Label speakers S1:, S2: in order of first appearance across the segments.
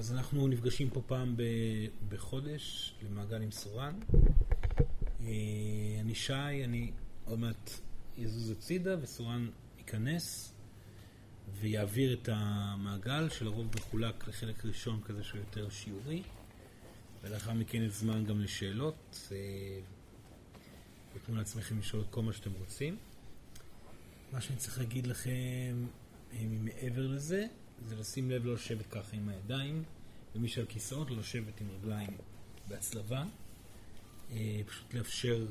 S1: אז אנחנו נפגשים פה פעם בחודש למעגל עם סורן. אני שי, אני עוד מעט יזוז הצידה וסורן ייכנס ויעביר את המעגל שלרוב מחולק לחלק ראשון כזה שהוא יותר שיעורי ולאחר מכן יש זמן גם לשאלות ותנו לעצמכם לשאול כל מה שאתם רוצים. מה שאני צריך להגיד לכם מעבר לזה זה לשים לב לא לשבת ככה עם הידיים ומי שעל כיסאות לא לשבת עם רגליים בהצלבה פשוט לאפשר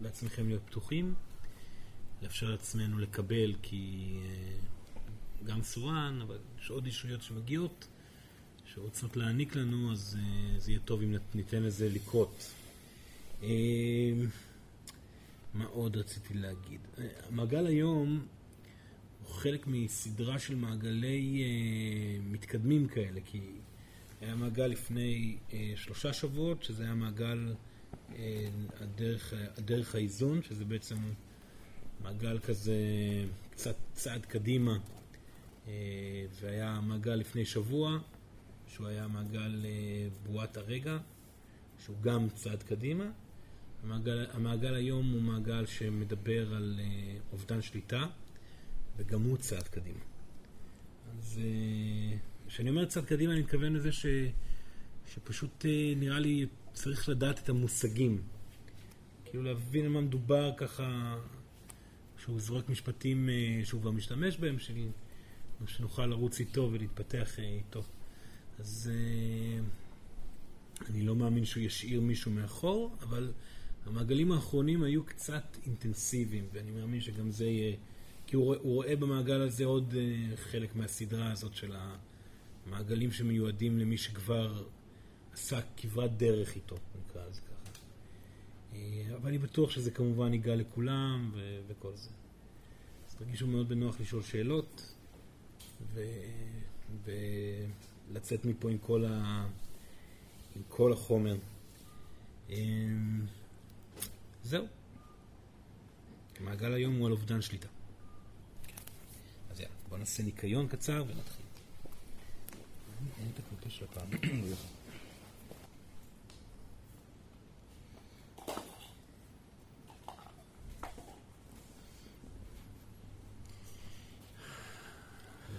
S1: לעצמכם להיות פתוחים לאפשר לעצמנו לקבל כי גם סורן, אבל יש עוד ישויות שמגיעות שרוצות להעניק לנו, אז זה יהיה טוב אם ניתן לזה לקרות. מה עוד רציתי להגיד? המעגל היום חלק מסדרה של מעגלי מתקדמים כאלה, כי היה מעגל לפני שלושה שבועות, שזה היה מעגל הדרך, הדרך האיזון, שזה בעצם מעגל כזה קצת צעד קדימה, והיה מעגל לפני שבוע, שהוא היה מעגל בועת הרגע, שהוא גם צעד קדימה. המעגל, המעגל היום הוא מעגל שמדבר על אובדן שליטה, וגם הוא צעד קדימה. אז כשאני אומר צעד קדימה, אני מתכוון לזה ש, שפשוט נראה לי צריך לדעת את המושגים. כאילו להבין על מה מדובר ככה, שהוא זורק משפטים שהוא כבר משתמש בהם, שנוכל לרוץ איתו ולהתפתח איתו. אז אני לא מאמין שהוא ישאיר מישהו מאחור, אבל המעגלים האחרונים היו קצת אינטנסיביים, ואני מאמין שגם זה יהיה, כי הוא רואה במעגל הזה עוד חלק מהסדרה הזאת של המעגלים שמיועדים למי שכבר עשה כברת דרך איתו, נקרא לזה ככה. אבל אני בטוח שזה כמובן ייגע לכולם ו- וכל זה. אז תרגישו מאוד בנוח לשאול שאלות ולצאת ו- מפה עם כל, ה- עם כל החומר. זהו. מעגל היום הוא על אובדן שליטה. בואו נעשה ניקיון קצר ונתחיל. אין את הקלטה של הפעם.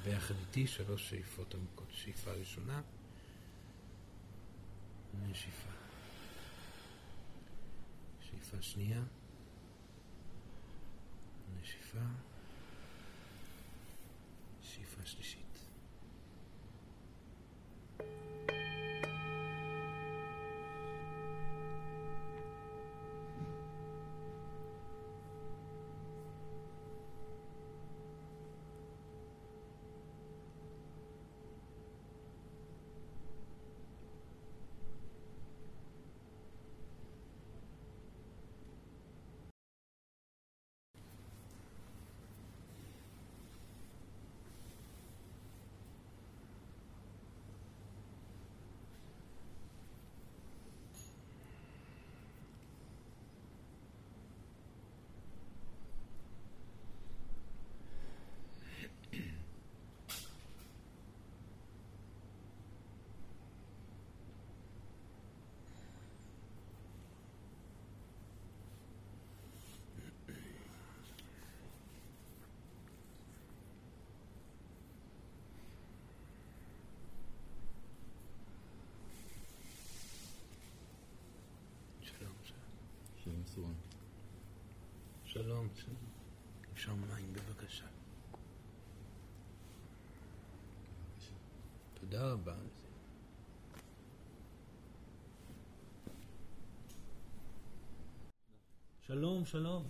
S1: ביחד איתי שלוש שאיפות עמוקות. שאיפה ראשונה, נשיפה. שאיפה שנייה, נשיפה, שאיפה שלישית. שלום, שלום.
S2: שלום
S1: שלום. אפשר מים בבקשה. תודה רבה. שלום, שלום.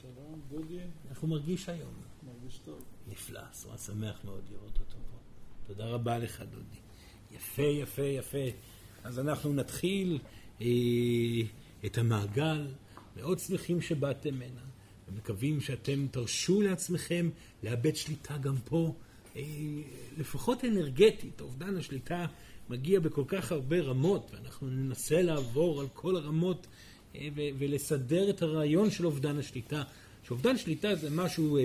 S2: שלום, דודי.
S1: איך הוא מרגיש היום?
S2: מרגיש טוב.
S1: נפלא, סורן שמח מאוד לראות אותו פה. תודה רבה לך, דודי. יפה, יפה, יפה. אז אנחנו נתחיל אה, את המעגל. מאוד שמחים שבאתם הנה, ומקווים שאתם תרשו לעצמכם לאבד שליטה גם פה, אה, לפחות אנרגטית. אובדן השליטה מגיע בכל כך הרבה רמות, ואנחנו ננסה לעבור על כל הרמות אה, ולסדר את הרעיון של אובדן השליטה. שאובדן שליטה זה משהו אה,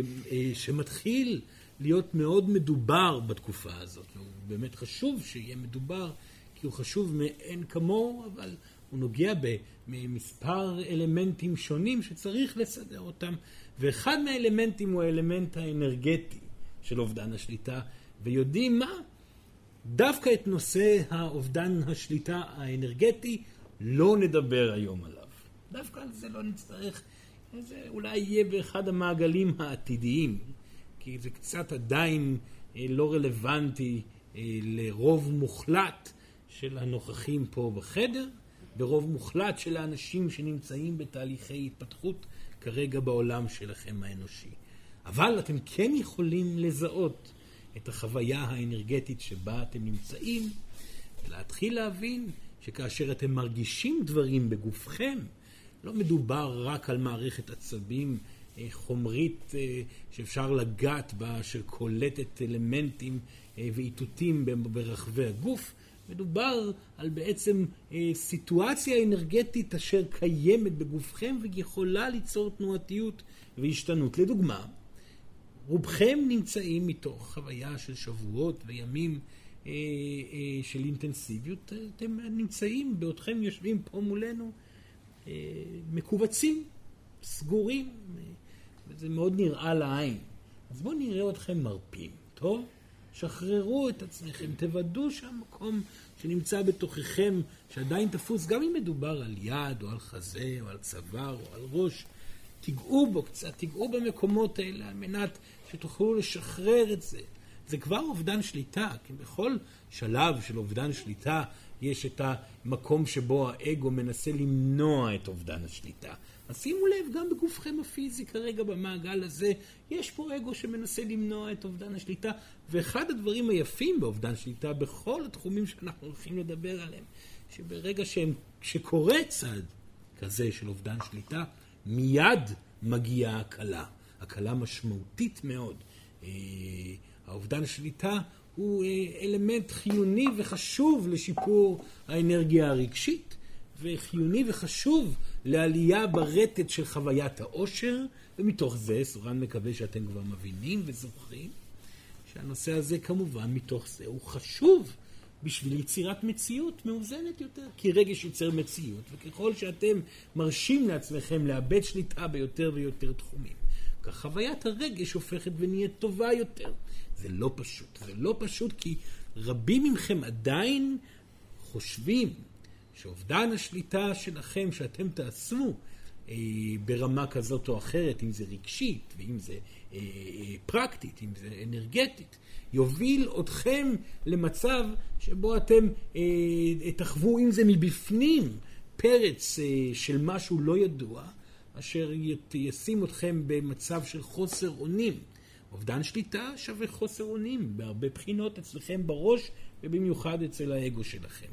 S1: שמתחיל להיות מאוד מדובר בתקופה הזאת. הוא באמת חשוב שיהיה מדובר, כי הוא חשוב מאין כמוהו, אבל הוא נוגע במספר אלמנטים שונים שצריך לסדר אותם, ואחד מהאלמנטים הוא האלמנט האנרגטי של אובדן השליטה, ויודעים מה? דווקא את נושא האובדן השליטה האנרגטי לא נדבר היום עליו. דווקא על זה לא נצטרך, זה אולי יהיה באחד המעגלים העתידיים, כי זה קצת עדיין אה, לא רלוונטי אה, לרוב מוחלט של הנוכחים פה בחדר, ברוב מוחלט של האנשים שנמצאים בתהליכי התפתחות כרגע בעולם שלכם האנושי. אבל אתם כן יכולים לזהות את החוויה האנרגטית שבה אתם נמצאים, ולהתחיל להבין שכאשר אתם מרגישים דברים בגופכם, לא מדובר רק על מערכת עצבים אה, חומרית אה, שאפשר לגעת בה, שקולטת אלמנטים אה, ואיתותים ברחבי הגוף, מדובר על בעצם סיטואציה אנרגטית אשר קיימת בגופכם ויכולה ליצור תנועתיות והשתנות. לדוגמה, רובכם נמצאים מתוך חוויה של שבועות וימים אה, אה, של אינטנסיביות, אתם נמצאים, בעודכם יושבים פה מולנו, אה, מכווצים, סגורים, וזה מאוד נראה לעין. אז בואו נראה אתכם מרפים, טוב? שחררו את עצמכם, תוודאו שהמקום שנמצא בתוככם, שעדיין תפוס, גם אם מדובר על יד או על חזה או על צוואר או על ראש, תיגעו בו קצת, תיגעו במקומות האלה על מנת שתוכלו לשחרר את זה. זה כבר אובדן שליטה, כי בכל שלב של אובדן שליטה יש את המקום שבו האגו מנסה למנוע את אובדן השליטה. אז שימו לב, גם בגופכם הפיזי כרגע במעגל הזה, יש פה אגו שמנסה למנוע את אובדן השליטה, ואחד הדברים היפים באובדן שליטה, בכל התחומים שאנחנו הולכים לדבר עליהם, שברגע שהם, שקורה צד כזה של אובדן שליטה, מיד מגיעה הקלה. הקלה משמעותית מאוד. אה, האובדן שליטה הוא אה, אלמנט חיוני וחשוב לשיפור האנרגיה הרגשית, וחיוני וחשוב לעלייה ברטט של חוויית העושר, ומתוך זה, סורן מקווה שאתם כבר מבינים וזוכרים, שהנושא הזה כמובן מתוך זה הוא חשוב בשביל יצירת מציאות מאוזנת יותר, כי רגש יוצר מציאות, וככל שאתם מרשים לעצמכם לאבד שליטה ביותר ויותר תחומים, כך חוויית הרגש הופכת ונהיית טובה יותר. זה לא פשוט. זה לא פשוט כי רבים מכם עדיין חושבים שאובדן השליטה שלכם, שאתם תעשו אה, ברמה כזאת או אחרת, אם זה רגשית ואם זה אה, אה, פרקטית, אם זה אנרגטית, יוביל אתכם למצב שבו אתם אה, תחוו, אם זה מבפנים, פרץ אה, של משהו לא ידוע, אשר ישים אתכם במצב של חוסר אונים. אובדן שליטה שווה חוסר אונים בהרבה בחינות אצלכם בראש ובמיוחד אצל האגו שלכם.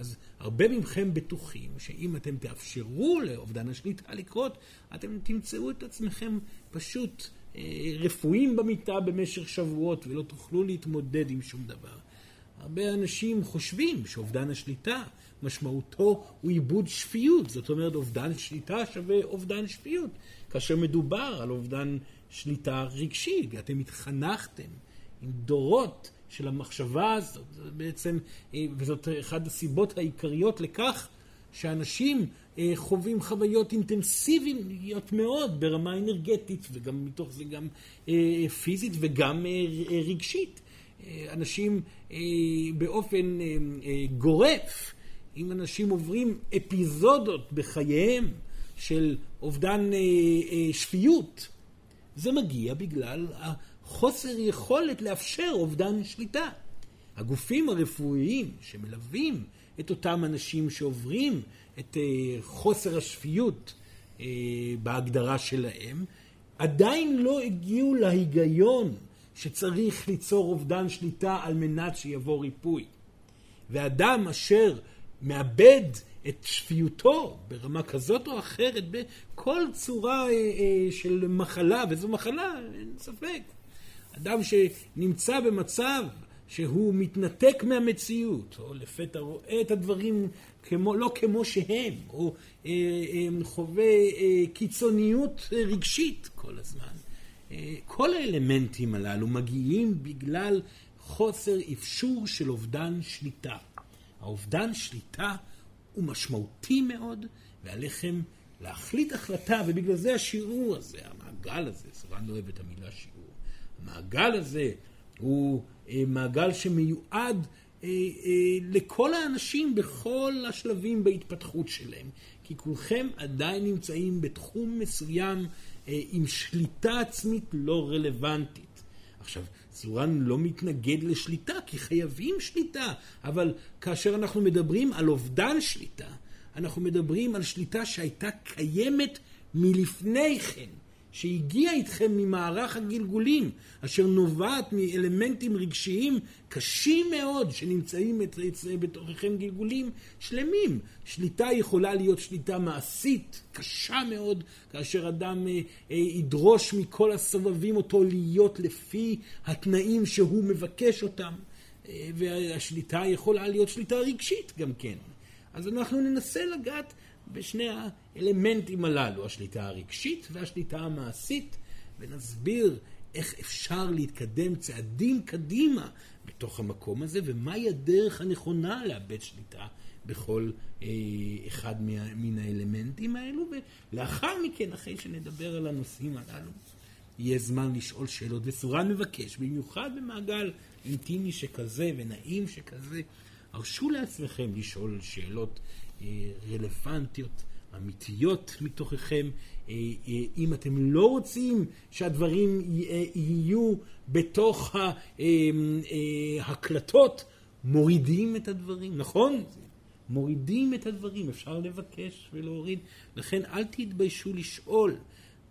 S1: אז הרבה מכם בטוחים שאם אתם תאפשרו לאובדן השליטה לקרות, אתם תמצאו את עצמכם פשוט אה, רפואים במיטה במשך שבועות ולא תוכלו להתמודד עם שום דבר. הרבה אנשים חושבים שאובדן השליטה משמעותו הוא איבוד שפיות, זאת אומרת אובדן שליטה שווה אובדן שפיות, כאשר מדובר על אובדן שליטה רגשית, אתם התחנכתם עם דורות של המחשבה הזאת, בעצם, אה, וזאת אחת הסיבות העיקריות לכך שאנשים אה, חווים חוויות אינטנסיביות מאוד ברמה אנרגטית וגם מתוך זה גם אה, פיזית וגם רגשית. אנשים באופן גורף, אם אנשים עוברים אפיזודות בחייהם של אובדן שפיות, זה מגיע בגלל החוסר יכולת לאפשר אובדן שליטה. הגופים הרפואיים שמלווים את אותם אנשים שעוברים את אה, חוסר השפיות אה, בהגדרה שלהם, עדיין לא הגיעו להיגיון שצריך ליצור אובדן שליטה על מנת שיבוא ריפוי. ואדם אשר מאבד את שפיותו ברמה כזאת או אחרת, בכל צורה אה, של מחלה, וזו מחלה, אין ספק. אדם שנמצא במצב שהוא מתנתק מהמציאות, או לפתע רואה את הדברים כמו, לא כמו שהם, או אה, אה, חווה אה, קיצוניות רגשית כל הזמן. אה, כל האלמנטים הללו מגיעים בגלל חוסר אפשור של אובדן שליטה. האובדן שליטה הוא משמעותי מאוד, ועליכם להחליט החלטה, ובגלל זה השיעור הזה, המעגל הזה, סורן לא אוהב את המילה שיעור, המעגל הזה הוא אה, מעגל שמיועד אה, אה, לכל האנשים בכל השלבים בהתפתחות שלהם. כי כולכם עדיין נמצאים בתחום מסוים עם שליטה עצמית לא רלוונטית. עכשיו, סורן לא מתנגד לשליטה, כי חייבים שליטה, אבל כאשר אנחנו מדברים על אובדן שליטה, אנחנו מדברים על שליטה שהייתה קיימת מלפני כן. שהגיע איתכם ממערך הגלגולים, אשר נובעת מאלמנטים רגשיים קשים מאוד שנמצאים בתוככם גלגולים שלמים. שליטה יכולה להיות שליטה מעשית קשה מאוד, כאשר אדם אה, אה, ידרוש מכל הסובבים אותו להיות לפי התנאים שהוא מבקש אותם. אה, והשליטה יכולה להיות שליטה רגשית גם כן. אז אנחנו ננסה לגעת בשני האלמנטים הללו, השליטה הרגשית והשליטה המעשית, ונסביר איך אפשר להתקדם צעדים קדימה בתוך המקום הזה, ומהי הדרך הנכונה לאבד שליטה בכל אה, אחד מן האלמנטים האלו, ולאחר מכן, אחרי שנדבר על הנושאים הללו, יהיה זמן לשאול שאלות. וסורן מבקש, במיוחד במעגל אינטימי שכזה ונעים שכזה, הרשו לעצמכם לשאול שאלות רלוונטיות, אמיתיות מתוככם. אה, אה, אם אתם לא רוצים שהדברים יהיו בתוך ההקלטות, מורידים את הדברים, נכון? מורידים את הדברים, אפשר לבקש ולהוריד. לכן אל תתביישו לשאול.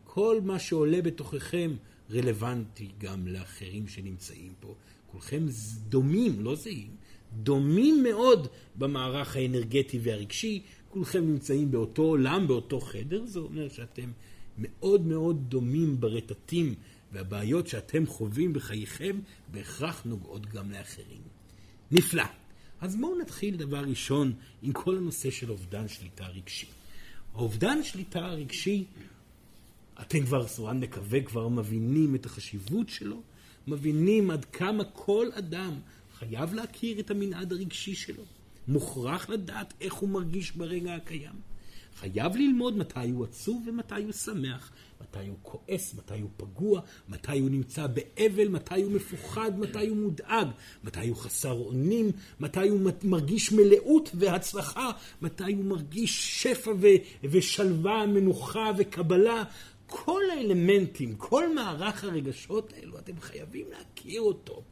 S1: כל מה שעולה בתוככם רלוונטי גם לאחרים שנמצאים פה. כולכם דומים, לא זהים. דומים מאוד במערך האנרגטי והרגשי, כולכם נמצאים באותו עולם, באותו חדר, זה אומר שאתם מאוד מאוד דומים ברטטים והבעיות שאתם חווים בחייכם בהכרח נוגעות גם לאחרים. נפלא. אז בואו נתחיל דבר ראשון עם כל הנושא של אובדן שליטה רגשי. האובדן שליטה הרגשי, אתם כבר, סורן מקווה, כבר מבינים את החשיבות שלו, מבינים עד כמה כל אדם חייב להכיר את המנעד הרגשי שלו. מוכרח לדעת איך הוא מרגיש ברגע הקיים. חייב ללמוד מתי הוא עצוב ומתי הוא שמח, מתי הוא כועס, מתי הוא פגוע, מתי הוא נמצא באבל, מתי הוא מפוחד, מתי הוא מודאג, מתי הוא חסר אונים, מתי הוא מרגיש מלאות והצלחה, מתי הוא מרגיש שפע ו- ושלווה, מנוחה וקבלה. כל האלמנטים, כל מערך הרגשות האלו, אתם חייבים להכיר אותו.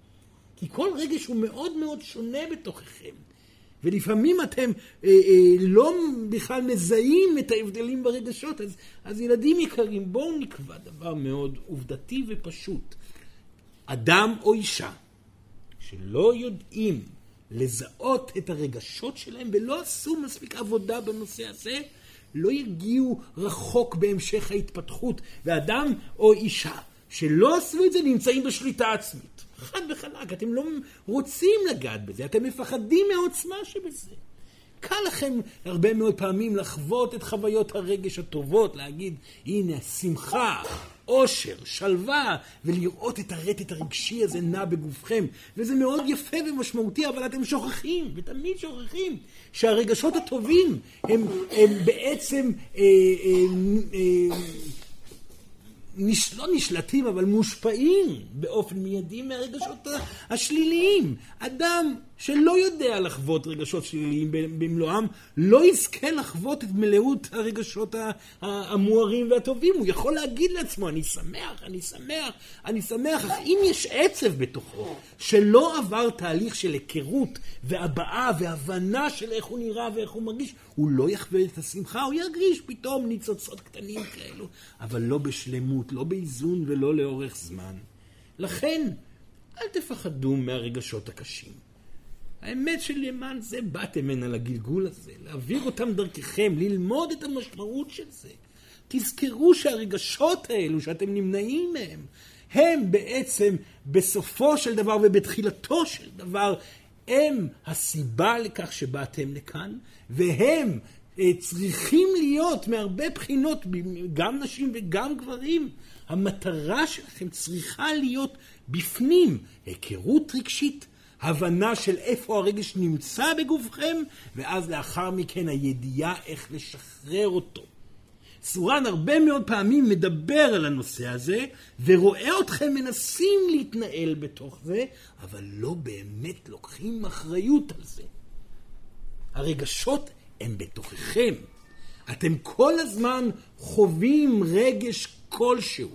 S1: כי כל רגש הוא מאוד מאוד שונה בתוככם. ולפעמים אתם אה, אה, לא בכלל מזהים את ההבדלים ברגשות. אז, אז ילדים יקרים, בואו נקבע דבר מאוד עובדתי ופשוט. אדם או אישה שלא יודעים לזהות את הרגשות שלהם ולא עשו מספיק עבודה בנושא הזה, לא יגיעו רחוק בהמשך ההתפתחות. ואדם או אישה שלא עשו את זה נמצאים בשליטה עצמית. חד וחלק, אתם לא רוצים לגעת בזה, אתם מפחדים מהעוצמה שבזה. קל לכם הרבה מאוד פעמים לחוות את חוויות הרגש הטובות, להגיד, הנה, שמחה, אושר, שלווה, ולראות את הרטט הרגשי הזה נע בגופכם. וזה מאוד יפה ומשמעותי, אבל אתם שוכחים, ותמיד שוכחים, שהרגשות הטובים הם, הם בעצם... אה, אה, אה, נש, לא נשלטים, אבל מושפעים באופן מיידי מהרגשות השליליים. אדם שלא יודע לחוות רגשות שליליים במלואם, לא יזכה לחוות את מלאות הרגשות המוארים והטובים. הוא יכול להגיד לעצמו, אני שמח, אני שמח, אני שמח, אך אם יש עצב בתוכו, שלא עבר תהליך של היכרות והבעה והבנה של איך הוא נראה ואיך הוא מרגיש, הוא לא יחווה את השמחה, הוא ירגיש פתאום ניצוצות קטנים כאלו, אבל לא בשלמות, לא באיזון ולא לאורך זמן. לכן, אל תפחדו מהרגשות הקשים. האמת שלמען זה באתם הנה לגלגול הזה, להעביר אותם דרככם, ללמוד את המשמעות של זה. תזכרו שהרגשות האלו שאתם נמנעים מהם, הם בעצם בסופו של דבר ובתחילתו של דבר, הם הסיבה לכך שבאתם לכאן, והם אה, צריכים להיות מהרבה בחינות, גם נשים וגם גברים, המטרה שלכם צריכה להיות בפנים, היכרות רגשית, הבנה של איפה הרגש נמצא בגופכם, ואז לאחר מכן הידיעה איך לשחרר אותו. סורן הרבה מאוד פעמים מדבר על הנושא הזה, ורואה אתכם מנסים להתנהל בתוך זה, אבל לא באמת לוקחים אחריות על זה. הרגשות הם בתוככם. אתם כל הזמן חווים רגש כלשהו.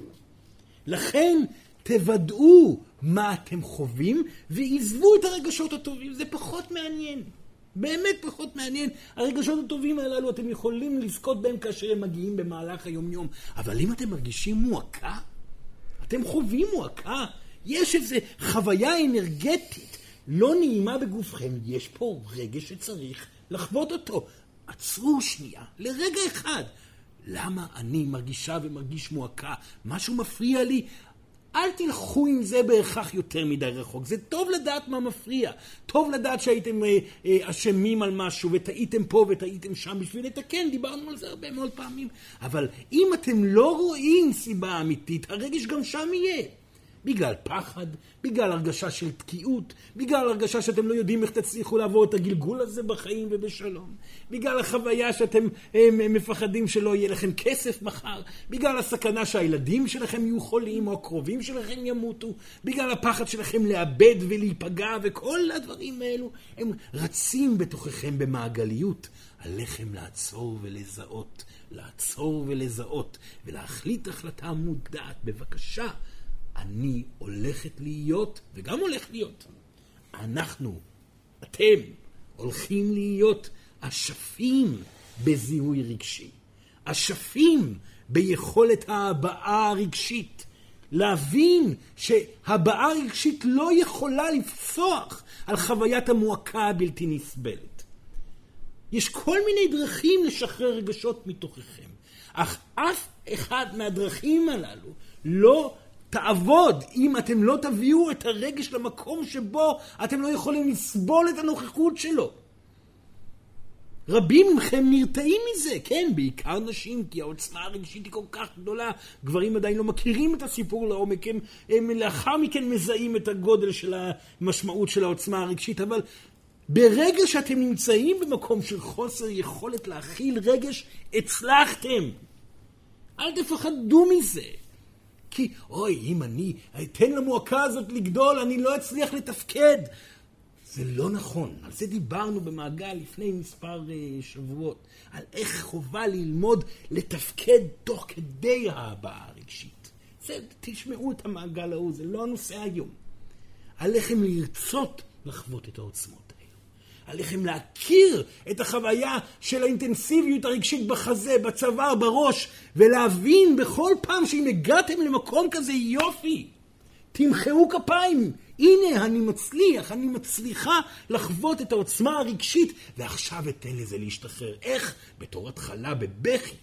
S1: לכן תוודאו מה אתם חווים ועזבו את הרגשות הטובים, זה פחות מעניין. באמת פחות מעניין. הרגשות הטובים הללו, אתם יכולים לזכות בהם כאשר הם מגיעים במהלך היום-יום. אבל אם אתם מרגישים מועקה, אתם חווים מועקה, יש איזו חוויה אנרגטית לא נעימה בגופכם, יש פה רגש שצריך לחוות אותו. עצרו שנייה, לרגע אחד. למה אני מרגישה ומרגיש מועקה? משהו מפריע לי? אל תלכו עם זה בהכרח יותר מדי רחוק. זה טוב לדעת מה מפריע. טוב לדעת שהייתם אה, אה, אשמים על משהו וטעיתם פה וטעיתם שם בשביל לתקן, דיברנו על זה הרבה מאוד פעמים. אבל אם אתם לא רואים סיבה אמיתית, הרגש גם שם יהיה. בגלל פחד, בגלל הרגשה של תקיעות, בגלל הרגשה שאתם לא יודעים איך תצליחו לעבור את הגלגול הזה בחיים ובשלום, בגלל החוויה שאתם הם, הם מפחדים שלא יהיה לכם כסף מחר, בגלל הסכנה שהילדים שלכם יהיו חולים או הקרובים שלכם ימותו, בגלל הפחד שלכם לאבד ולהיפגע וכל הדברים האלו הם רצים בתוככם במעגליות. עליכם לעצור ולזהות, לעצור ולזהות ולהחליט החלטה מודעת. בבקשה, אני הולכת להיות, וגם הולך להיות, אנחנו, אתם, הולכים להיות אשפים בזיהוי רגשי. אשפים ביכולת ההבעה הרגשית. להבין שהבעה רגשית לא יכולה לפסוח על חוויית המועקה הבלתי נסבלת. יש כל מיני דרכים לשחרר רגשות מתוככם, אך אף אחד מהדרכים הללו לא תעבוד אם אתם לא תביאו את הרגש למקום שבו אתם לא יכולים לסבול את הנוכחות שלו. רבים מכם נרתעים מזה, כן, בעיקר נשים, כי העוצמה הרגשית היא כל כך גדולה. גברים עדיין לא מכירים את הסיפור לעומק, הם, הם לאחר מכן מזהים את הגודל של המשמעות של העוצמה הרגשית, אבל ברגע שאתם נמצאים במקום של חוסר יכולת להכיל רגש, הצלחתם. אל תפחדו מזה. כי אוי, אם אני אתן למועקה הזאת לגדול, אני לא אצליח לתפקד. זה לא נכון. על זה דיברנו במעגל לפני מספר uh, שבועות. על איך חובה ללמוד לתפקד תוך כדי ההבעה הרגשית. זה, תשמעו את המעגל ההוא, זה לא הנושא היום. עליכם לרצות לחוות את העוצמות. עליכם להכיר את החוויה של האינטנסיביות הרגשית בחזה, בצוואר, בראש, ולהבין בכל פעם שאם הגעתם למקום כזה, יופי, תמחאו כפיים. הנה, אני מצליח, אני מצליחה לחוות את העוצמה הרגשית, ועכשיו אתן לזה להשתחרר. איך? בתור התחלה בבכי.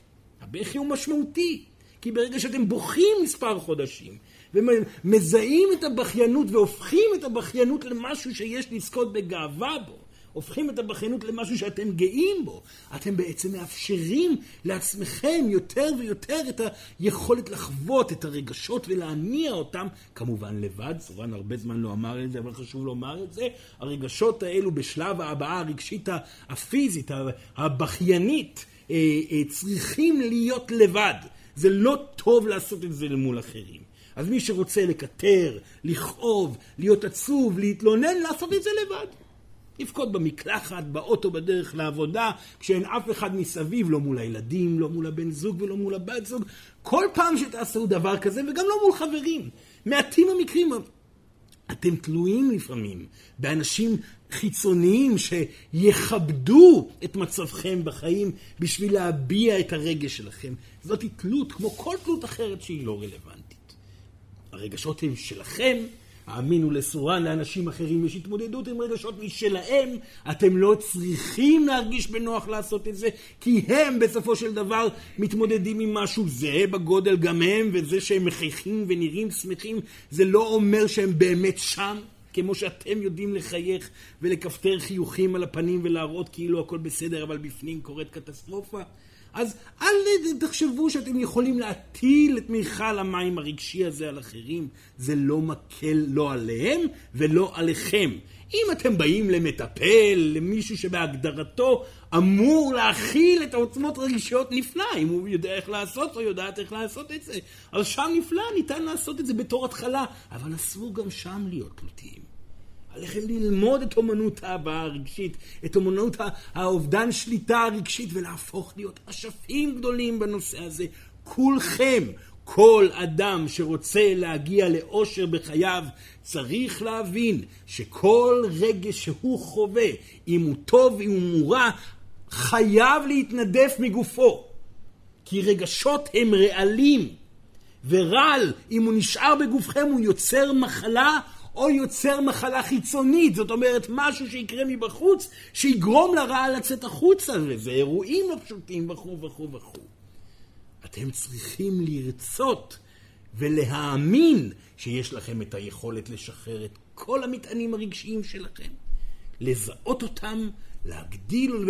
S1: הבכי הוא משמעותי, כי ברגע שאתם בוכים מספר חודשים, ומזהים את הבכיינות והופכים את הבכיינות למשהו שיש לזכות בגאווה בו, הופכים את הבכיינות למשהו שאתם גאים בו. אתם בעצם מאפשרים לעצמכם יותר ויותר את היכולת לחוות את הרגשות ולהניע אותם, כמובן לבד, סורן הרבה זמן לא אמר את זה, אבל חשוב לומר את זה, הרגשות האלו בשלב ההבעה הרגשית הפיזית, הבכיינית, אה, אה, צריכים להיות לבד. זה לא טוב לעשות את זה למול אחרים. אז מי שרוצה לקטר, לכאוב, להיות עצוב, להתלונן, לעשות את זה לבד. לבכות במקלחת, באוטו בדרך לעבודה, כשאין אף אחד מסביב, לא מול הילדים, לא מול הבן זוג ולא מול הבת זוג. כל פעם שתעשו דבר כזה, וגם לא מול חברים. מעטים המקרים, אתם תלויים לפעמים באנשים חיצוניים שיכבדו את מצבכם בחיים בשביל להביע את הרגש שלכם. זאת תלות, כמו כל תלות אחרת שהיא לא רלוונטית. הרגשות הם שלכם, האמינו לסורן, לאנשים אחרים יש התמודדות עם רגשות משלהם, אתם לא צריכים להרגיש בנוח לעשות את זה, כי הם בסופו של דבר מתמודדים עם משהו זהה בגודל גם הם, וזה שהם מחייכים ונראים שמחים, זה לא אומר שהם באמת שם. כמו שאתם יודעים לחייך ולכפתר חיוכים על הפנים ולהראות כאילו הכל בסדר, אבל בפנים קורית קטסטרופה. אז אל תחשבו שאתם יכולים להטיל את מיכל המים הרגשי הזה על אחרים. זה לא מקל לא עליהם ולא עליכם. אם אתם באים למטפל, למישהו שבהגדרתו אמור להכיל את העוצמות הרגישות, נפלא, אם הוא יודע איך לעשות או יודעת איך לעשות את זה. אז שם נפלא, ניתן לעשות את זה בתור התחלה, אבל אסור גם שם להיות תלותיים. עליכם ללמוד את אומנות ההבעה הרגשית, את אומנות האובדן שליטה הרגשית, ולהפוך להיות אשפים גדולים בנושא הזה. כולכם, כל אדם שרוצה להגיע לאושר בחייו, צריך להבין שכל רגש שהוא חווה, אם הוא טוב, אם הוא רע, חייב להתנדף מגופו. כי רגשות הם רעלים, ורעל, אם הוא נשאר בגופכם, הוא יוצר מחלה או יוצר מחלה חיצונית, זאת אומרת משהו שיקרה מבחוץ, שיגרום לרעל לצאת החוצה, וזה אירועים לא פשוטים וכו' וכו' וכו'. אתם צריכים לרצות ולהאמין שיש לכם את היכולת לשחרר את כל המטענים הרגשיים שלכם, לזהות אותם, להגדיל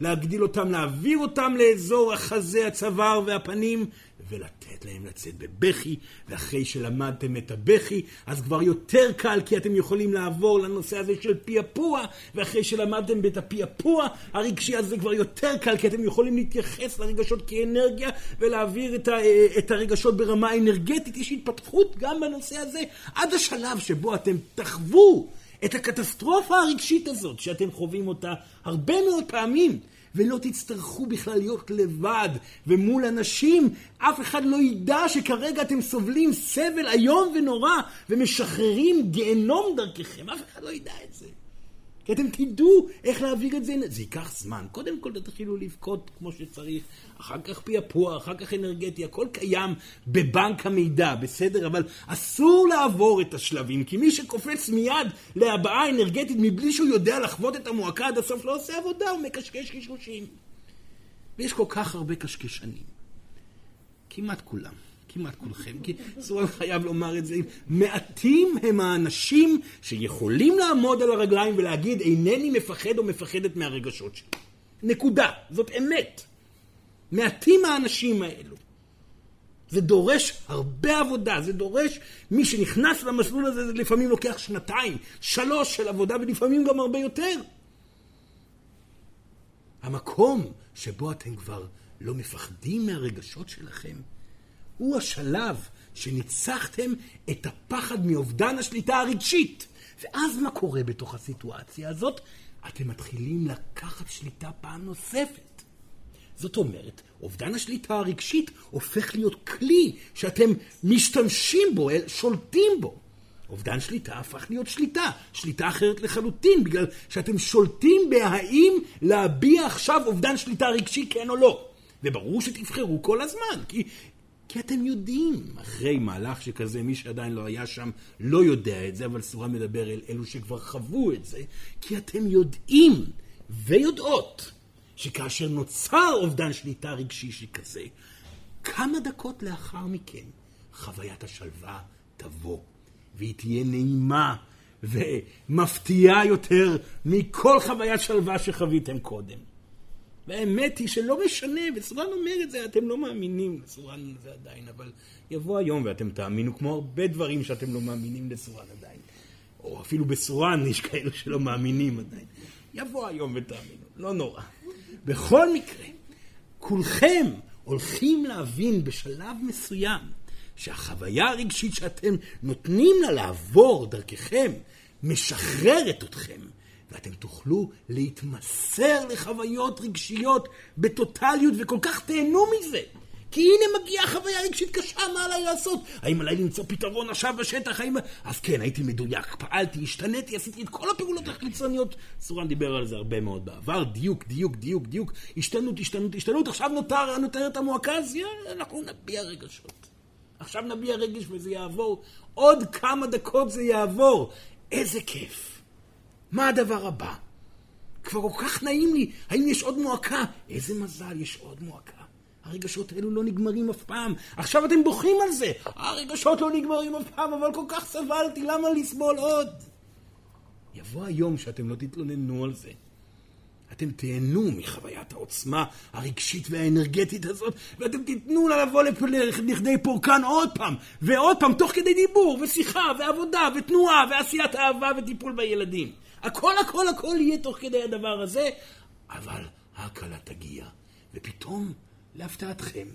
S1: ולהגדיל אותם, להעביר אותם לאזור החזה, הצוואר והפנים, ולתת להם לצאת בבכי, ואחרי שלמדתם את הבכי, אז כבר יותר קל, כי אתם יכולים לעבור לנושא הזה של פיאפוע, ואחרי שלמדתם את הפיאפוע הרגשי הזה כבר יותר קל, כי אתם יכולים להתייחס לרגשות כאנרגיה, ולהעביר את, ה, את הרגשות ברמה אנרגטית. יש התפתחות גם בנושא הזה, עד השלב שבו אתם תחוו את הקטסטרופה הרגשית הזאת, שאתם חווים אותה הרבה מאוד פעמים. ולא תצטרכו בכלל להיות לבד, ומול אנשים אף אחד לא ידע שכרגע אתם סובלים סבל איום ונורא, ומשחררים גיהנום דרככם, אף אחד לא ידע את זה. כי אתם תדעו איך להעביר את זה, זה ייקח זמן. קודם כל תתחילו לבכות כמו שצריך, אחר כך פיאפוע, אחר כך אנרגטי, הכל קיים בבנק המידע, בסדר? אבל אסור לעבור את השלבים, כי מי שקופץ מיד להבעה אנרגטית מבלי שהוא יודע לחוות את המועקה עד הסוף לא עושה עבודה, הוא מקשקש קשקושים. ויש כל כך הרבה קשקשנים. כמעט כולם. כמעט כולכם, כי סורן חייב לומר את זה, מעטים הם האנשים שיכולים לעמוד על הרגליים ולהגיד אינני מפחד או מפחדת מהרגשות שלי. נקודה. זאת אמת. מעטים האנשים האלו. זה דורש הרבה עבודה, זה דורש, מי שנכנס למסלול הזה, זה לפעמים לוקח שנתיים, שלוש של עבודה, ולפעמים גם הרבה יותר. המקום שבו אתם כבר לא מפחדים מהרגשות שלכם, הוא השלב שניצחתם את הפחד מאובדן השליטה הרגשית. ואז מה קורה בתוך הסיטואציה הזאת? אתם מתחילים לקחת שליטה פעם נוספת. זאת אומרת, אובדן השליטה הרגשית הופך להיות כלי שאתם משתמשים בו, שולטים בו. אובדן שליטה הפך להיות שליטה, שליטה אחרת לחלוטין, בגלל שאתם שולטים בהאם להביע עכשיו אובדן שליטה רגשי כן או לא. וברור שתבחרו כל הזמן, כי כי אתם יודעים, אחרי מהלך שכזה, מי שעדיין לא היה שם לא יודע את זה, אבל סורה מדבר אל אלו שכבר חוו את זה, כי אתם יודעים ויודעות שכאשר נוצר אובדן שליטה רגשי שכזה, כמה דקות לאחר מכן חוויית השלווה תבוא, והיא תהיה נעימה ומפתיעה יותר מכל חוויית שלווה שחוויתם קודם. והאמת היא שלא משנה, וסורן אומר את זה, אתם לא מאמינים לסורן זה עדיין, אבל יבוא היום ואתם תאמינו, כמו הרבה דברים שאתם לא מאמינים לסורן עדיין. או אפילו בסורן יש כאלו שלא מאמינים עדיין. יבוא היום ותאמינו, לא נורא. בכל מקרה, כולכם הולכים להבין בשלב מסוים שהחוויה הרגשית שאתם נותנים לה לעבור דרככם משחררת אתכם ואתם תוכלו להתמסר לחוויות רגשיות בטוטליות וכל כך תהנו מזה. כי הנה מגיעה חוויה רגשית קשה, מה עליי לעשות? האם עליי למצוא פתרון עכשיו בשטח? האם... אז כן, הייתי מדויק, פעלתי, השתניתי, עשיתי את כל הפעולות החיצוניות. סורן דיבר על זה הרבה מאוד בעבר, דיוק, דיוק, דיוק, דיוק, השתנות, השתנות, השתנות, עכשיו נותר, נותרת המועקה, אז אנחנו נביע רגשות. עכשיו נביע רגש וזה יעבור. עוד כמה דקות זה יעבור. איזה כיף. מה הדבר הבא? כבר כל כך נעים לי, האם יש עוד מועקה? איזה מזל, יש עוד מועקה. הרגשות האלו לא נגמרים אף פעם. עכשיו אתם בוכים על זה. הרגשות לא נגמרים אף פעם, אבל כל כך סבלתי, למה לסבול עוד? יבוא היום שאתם לא תתלוננו על זה. אתם תהנו מחוויית העוצמה הרגשית והאנרגטית הזאת, ואתם תיתנו לה לבוא לכדי פורקן עוד פעם, ועוד פעם, תוך כדי דיבור, ושיחה, ועבודה, ותנועה, ועשיית אהבה, וטיפול בילדים. הכל, הכל, הכל יהיה תוך כדי הדבר הזה, אבל ההקלה תגיע, ופתאום, להפתעתכם,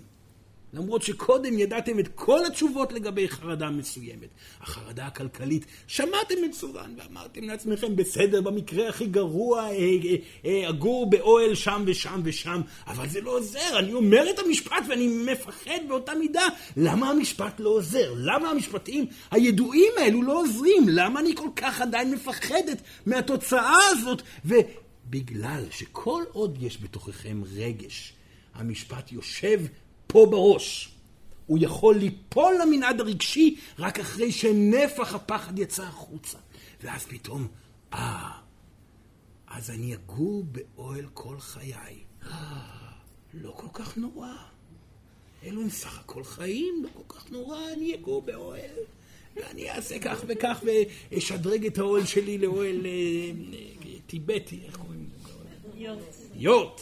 S1: למרות שקודם ידעתם את כל התשובות לגבי חרדה מסוימת. החרדה הכלכלית, שמעתם את סורן ואמרתם לעצמכם, בסדר, במקרה הכי גרוע, אה, אה, אה, אגור באוהל שם ושם ושם, אבל זה לא עוזר, אני אומר את המשפט ואני מפחד באותה מידה. למה המשפט לא עוזר? למה המשפטים הידועים האלו לא עוזרים? למה אני כל כך עדיין מפחדת מהתוצאה הזאת? ובגלל שכל עוד יש בתוככם רגש, המשפט יושב פה בראש. הוא יכול ליפול למנעד הרגשי רק אחרי שנפח הפחד יצא החוצה. ואז פתאום, אה, אז אני אגור באוהל כל חיי. אה, לא כל כך נורא. אלו הם סך הכל חיים, לא כל כך נורא, אני אגור באוהל. ואני אעשה כך וכך ואשדרג את האוהל שלי לאוהל אה, אה, טיבטי, איך קוראים לזה? יוט. יוט.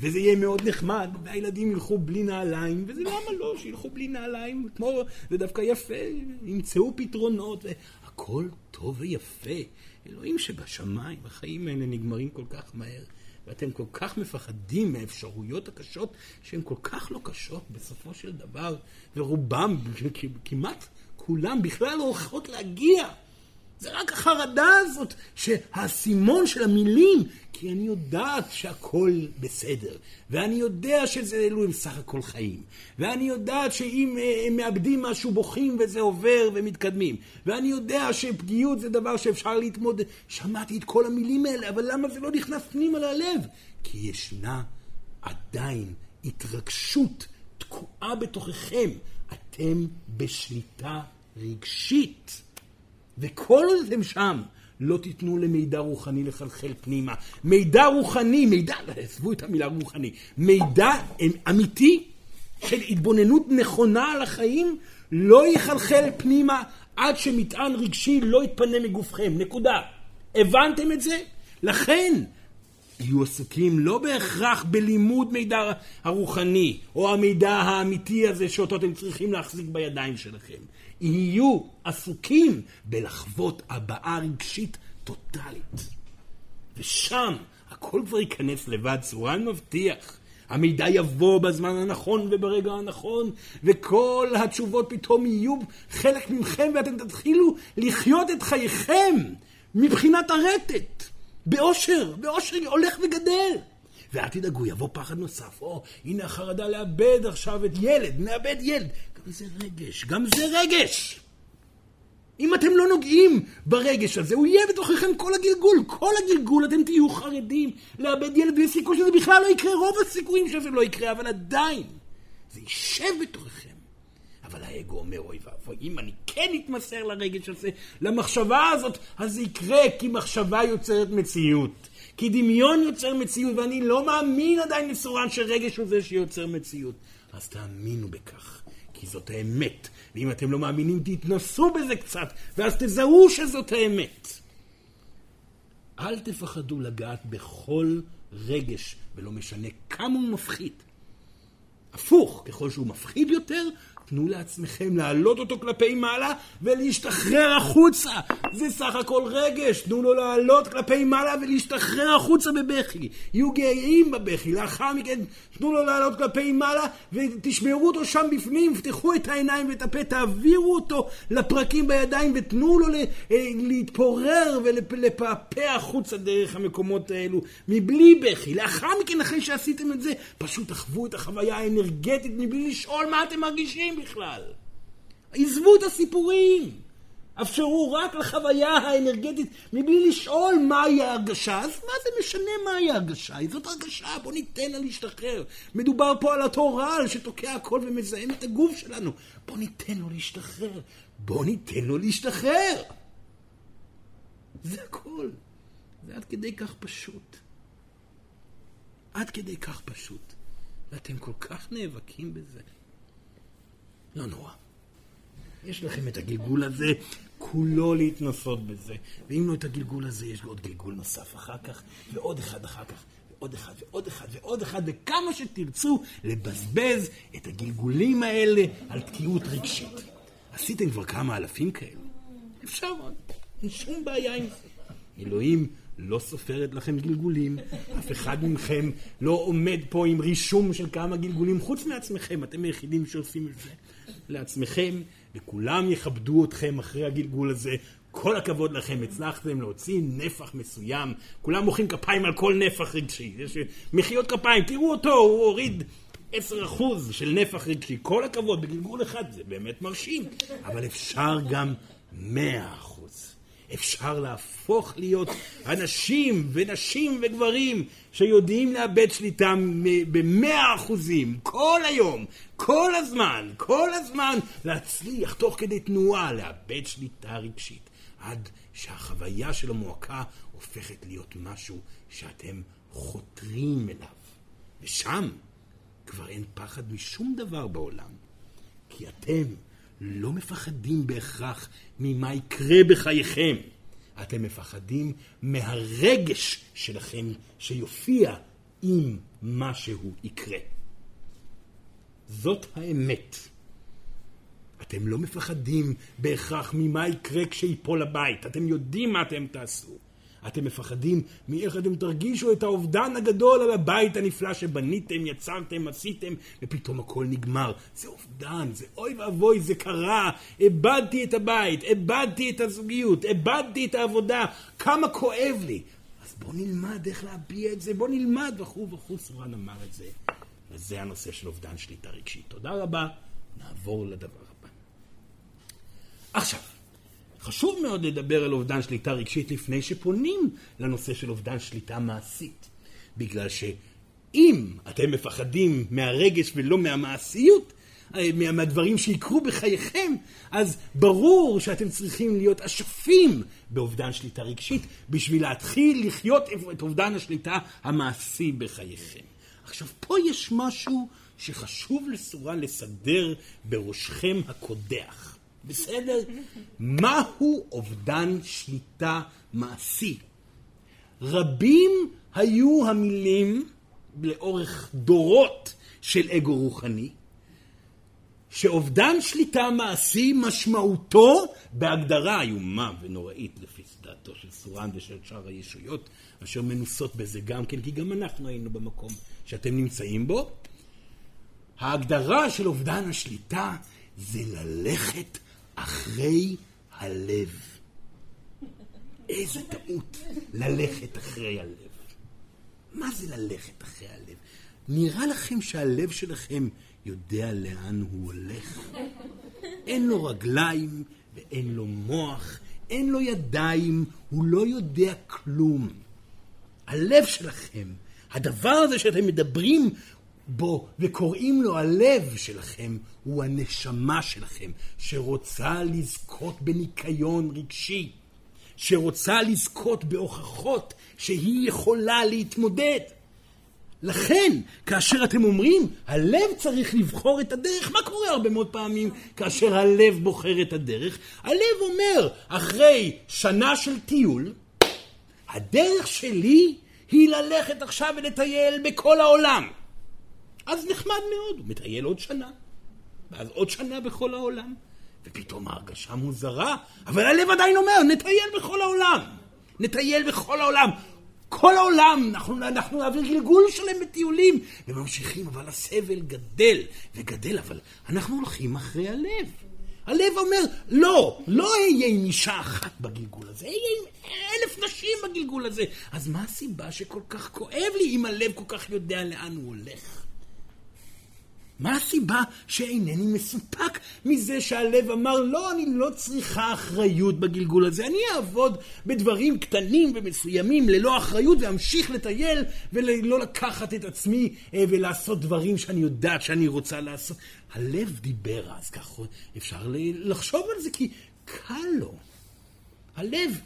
S1: וזה יהיה מאוד נחמד, והילדים ילכו בלי נעליים, וזה למה לא, שילכו בלי נעליים, כמו, זה דווקא יפה, ימצאו פתרונות, והכל טוב ויפה. אלוהים שבשמיים, החיים האלה נגמרים כל כך מהר, ואתם כל כך מפחדים מהאפשרויות הקשות, שהן כל כך לא קשות בסופו של דבר, ורובם, כמעט כולם, בכלל לא הולכות להגיע. זה רק החרדה הזאת, שהאסימון של המילים, כי אני יודעת שהכל בסדר, ואני יודע שזה אלו הם סך הכל חיים, ואני יודעת שאם אה, הם מאבדים משהו בוכים וזה עובר ומתקדמים, ואני יודע שפגיעות זה דבר שאפשר להתמודד. שמעתי את כל המילים האלה, אבל למה זה לא נכנס פנימה ללב? כי ישנה עדיין התרגשות תקועה בתוככם. אתם בשליטה רגשית. וכל עוד אתם שם, לא תיתנו למידע רוחני לחלחל פנימה. מידע רוחני, מידע, עזבו את המילה רוחני, מידע אמיתי של התבוננות נכונה על החיים, לא יחלחל פנימה עד שמטען רגשי לא יתפנה מגופכם. נקודה. הבנתם את זה? לכן, יהיו עסוקים לא בהכרח בלימוד מידע הרוחני, או המידע האמיתי הזה שאותו אתם צריכים להחזיק בידיים שלכם. יהיו עסוקים בלחוות הבעה רגשית טוטאלית. ושם הכל כבר ייכנס לבד, סורן מבטיח. המידע יבוא בזמן הנכון וברגע הנכון, וכל התשובות פתאום יהיו חלק מכם, ואתם תתחילו לחיות את חייכם מבחינת הרטט, באושר, באושר הולך וגדל. ואל תדאגו, יבוא פחד נוסף. או, הנה החרדה לאבד עכשיו את ילד, נאבד ילד. זה רגש, גם זה רגש. אם אתם לא נוגעים ברגש הזה, הוא יהיה בתוככם כל הגלגול. כל הגלגול אתם תהיו חרדים לאבד ילד, ויש סיכוי שזה בכלל לא יקרה, רוב הסיכויים שזה לא יקרה, אבל עדיין, זה יישב בתוככם. אבל האגו אומר, אוי ואבוי, אם אני כן אתמסר לרגש הזה, למחשבה הזאת, אז זה יקרה, כי מחשבה יוצרת מציאות. כי דמיון יוצר מציאות, ואני לא מאמין עדיין לסורן שרגש הוא זה שיוצר מציאות. אז תאמינו בכך, כי זאת האמת. ואם אתם לא מאמינים, תתנסו בזה קצת, ואז תזהו שזאת האמת. אל תפחדו לגעת בכל רגש, ולא משנה כמה הוא מפחיד. הפוך, ככל שהוא מפחיד יותר, תנו לעצמכם להעלות אותו כלפי מעלה ולהשתחרר החוצה. זה סך הכל רגש, תנו לו לעלות כלפי מעלה ולהשתחרר החוצה בבכי. יהיו גאים בבכי, לאחר מכן תנו לו לעלות כלפי מעלה ותשמרו אותו שם בפנים, פתחו את העיניים ואת הפה, תעבירו אותו לפרקים בידיים ותנו לו אה, להתפורר ולפעפע החוצה דרך המקומות האלו, מבלי בכי. לאחר מכן, אחרי שעשיתם את זה, פשוט תחוו את החוויה האנרגטית מבלי לשאול מה אתם מרגישים. בכלל. עזבו את הסיפורים. אפשרו רק לחוויה האנרגטית מבלי לשאול מהי ההרגשה. אז מה זה משנה מהי ההרגשה? זאת הרגשה, בוא ניתן לה להשתחרר. מדובר פה על אותו רעל שתוקע הכל ומזהם את הגוף שלנו. בוא ניתן לו להשתחרר. בוא ניתן לו להשתחרר. זה הכל. זה עד כדי כך פשוט. עד כדי כך פשוט. ואתם כל כך נאבקים בזה. לא נורא. יש לכם את הגלגול הזה, כולו להתנסות בזה. ואם לא את הגלגול הזה, יש עוד גלגול נוסף אחר כך, ועוד אחד אחר כך, ועוד אחד ועוד אחד ועוד אחד, וכמה שתרצו לבזבז את הגלגולים האלה על תקיעות רגשית. עשיתם כבר כמה אלפים כאלו. אפשר עוד, אין שום בעיה עם זה. אלוהים לא סופרת לכם גלגולים, אף אחד מכם לא עומד פה עם רישום של כמה גלגולים, חוץ מעצמכם, אתם היחידים שעושים את זה לעצמכם, וכולם יכבדו אתכם אחרי הגלגול הזה. כל הכבוד לכם, הצלחתם להוציא נפח מסוים, כולם מוחאים כפיים על כל נפח רגשי, יש מחיאות כפיים, תראו אותו, הוא הוריד 10% של נפח רגשי, כל הכבוד, בגלגול אחד זה באמת מרשים, אבל אפשר גם 100%. אפשר להפוך להיות אנשים ונשים וגברים שיודעים לאבד שליטה במאה אחוזים, כל היום, כל הזמן, כל הזמן, להצליח תוך כדי תנועה לאבד שליטה רגשית, עד שהחוויה של המועקה הופכת להיות משהו שאתם חותרים אליו. ושם כבר אין פחד משום דבר בעולם, כי אתם לא מפחדים בהכרח ממה יקרה בחייכם. אתם מפחדים מהרגש שלכם שיופיע אם משהו יקרה. זאת האמת. אתם לא מפחדים בהכרח ממה יקרה כשיפול הבית. אתם יודעים מה אתם תעשו. אתם מפחדים מאיך אתם תרגישו את האובדן הגדול על הבית הנפלא שבניתם, יצרתם, עשיתם, ופתאום הכל נגמר. זה אובדן, זה אוי ואבוי, זה קרה. איבדתי את הבית, איבדתי את הזוגיות, איבדתי את העבודה. כמה כואב לי. אז בואו נלמד איך להביע את זה, בואו נלמד וכו' וכו', סורן אמר את זה. וזה הנושא של אובדן שליטה רגשית. תודה רבה, נעבור לדבר הבא. עכשיו, חשוב מאוד לדבר על אובדן שליטה רגשית לפני שפונים לנושא של אובדן שליטה מעשית. בגלל שאם אתם מפחדים מהרגש ולא מהמעשיות, אה, מהדברים שיקרו בחייכם, אז ברור שאתם צריכים להיות אשפים באובדן שליטה רגשית בשביל להתחיל לחיות את אובדן השליטה המעשי בחייכם. עכשיו, פה יש משהו שחשוב לסורה לסדר בראשכם הקודח. בסדר? מהו אובדן שליטה מעשי? רבים היו המילים לאורך דורות של אגו רוחני, שאובדן שליטה מעשי משמעותו בהגדרה איומה ונוראית לפי דעתו של סורן ושל שאר הישויות אשר מנוסות בזה גם כן, כי גם אנחנו היינו במקום שאתם נמצאים בו. ההגדרה של אובדן השליטה זה ללכת אחרי הלב. איזה טעות ללכת אחרי הלב. מה זה ללכת אחרי הלב? נראה לכם שהלב שלכם יודע לאן הוא הולך? אין לו רגליים ואין לו מוח, אין לו ידיים, הוא לא יודע כלום. הלב שלכם, הדבר הזה שאתם מדברים בו וקוראים לו הלב שלכם, הוא הנשמה שלכם, שרוצה לזכות בניקיון רגשי, שרוצה לזכות בהוכחות שהיא יכולה להתמודד. לכן, כאשר אתם אומרים, הלב צריך לבחור את הדרך, מה קורה הרבה מאוד פעמים כאשר הלב בוחר את הדרך? הלב אומר, אחרי שנה של טיול, הדרך שלי היא ללכת עכשיו ולטייל בכל העולם. אז נחמד מאוד, הוא מטייל עוד שנה, ואז עוד שנה בכל העולם, ופתאום ההרגשה מוזרה, אבל הלב עדיין אומר, נטייל בכל העולם, נטייל בכל העולם. כל העולם, אנחנו, אנחנו נעביר גלגול שלם בטיולים, וממשיכים, אבל הסבל גדל וגדל, אבל אנחנו הולכים אחרי הלב. הלב אומר, לא, לא אהיה עם אישה אחת בגלגול הזה, אהיה עם אלף נשים בגלגול הזה. אז מה הסיבה שכל כך כואב לי אם הלב כל כך יודע לאן הוא הולך? מה הסיבה שאינני מסופק מזה שהלב אמר, לא, אני לא צריכה אחריות בגלגול הזה, אני אעבוד בדברים קטנים ומסוימים ללא אחריות ואמשיך לטייל ולא לקחת את עצמי אה, ולעשות דברים שאני יודעת שאני רוצה לעשות. הלב דיבר אז, ככה אפשר לחשוב על זה כי קל לו. הלב...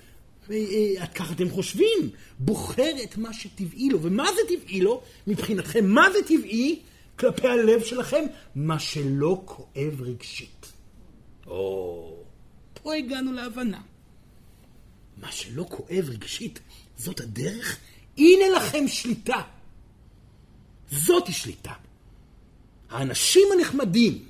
S1: אה, אה, ככה אתם חושבים, בוחר את מה שטבעי לו. ומה זה טבעי לו מבחינתכם? מה זה טבעי? כלפי הלב שלכם, מה שלא כואב רגשית. או, פה הגענו להבנה. מה שלא כואב רגשית, זאת הדרך. הנה לכם שליטה. זאתי שליטה. האנשים הנחמדים,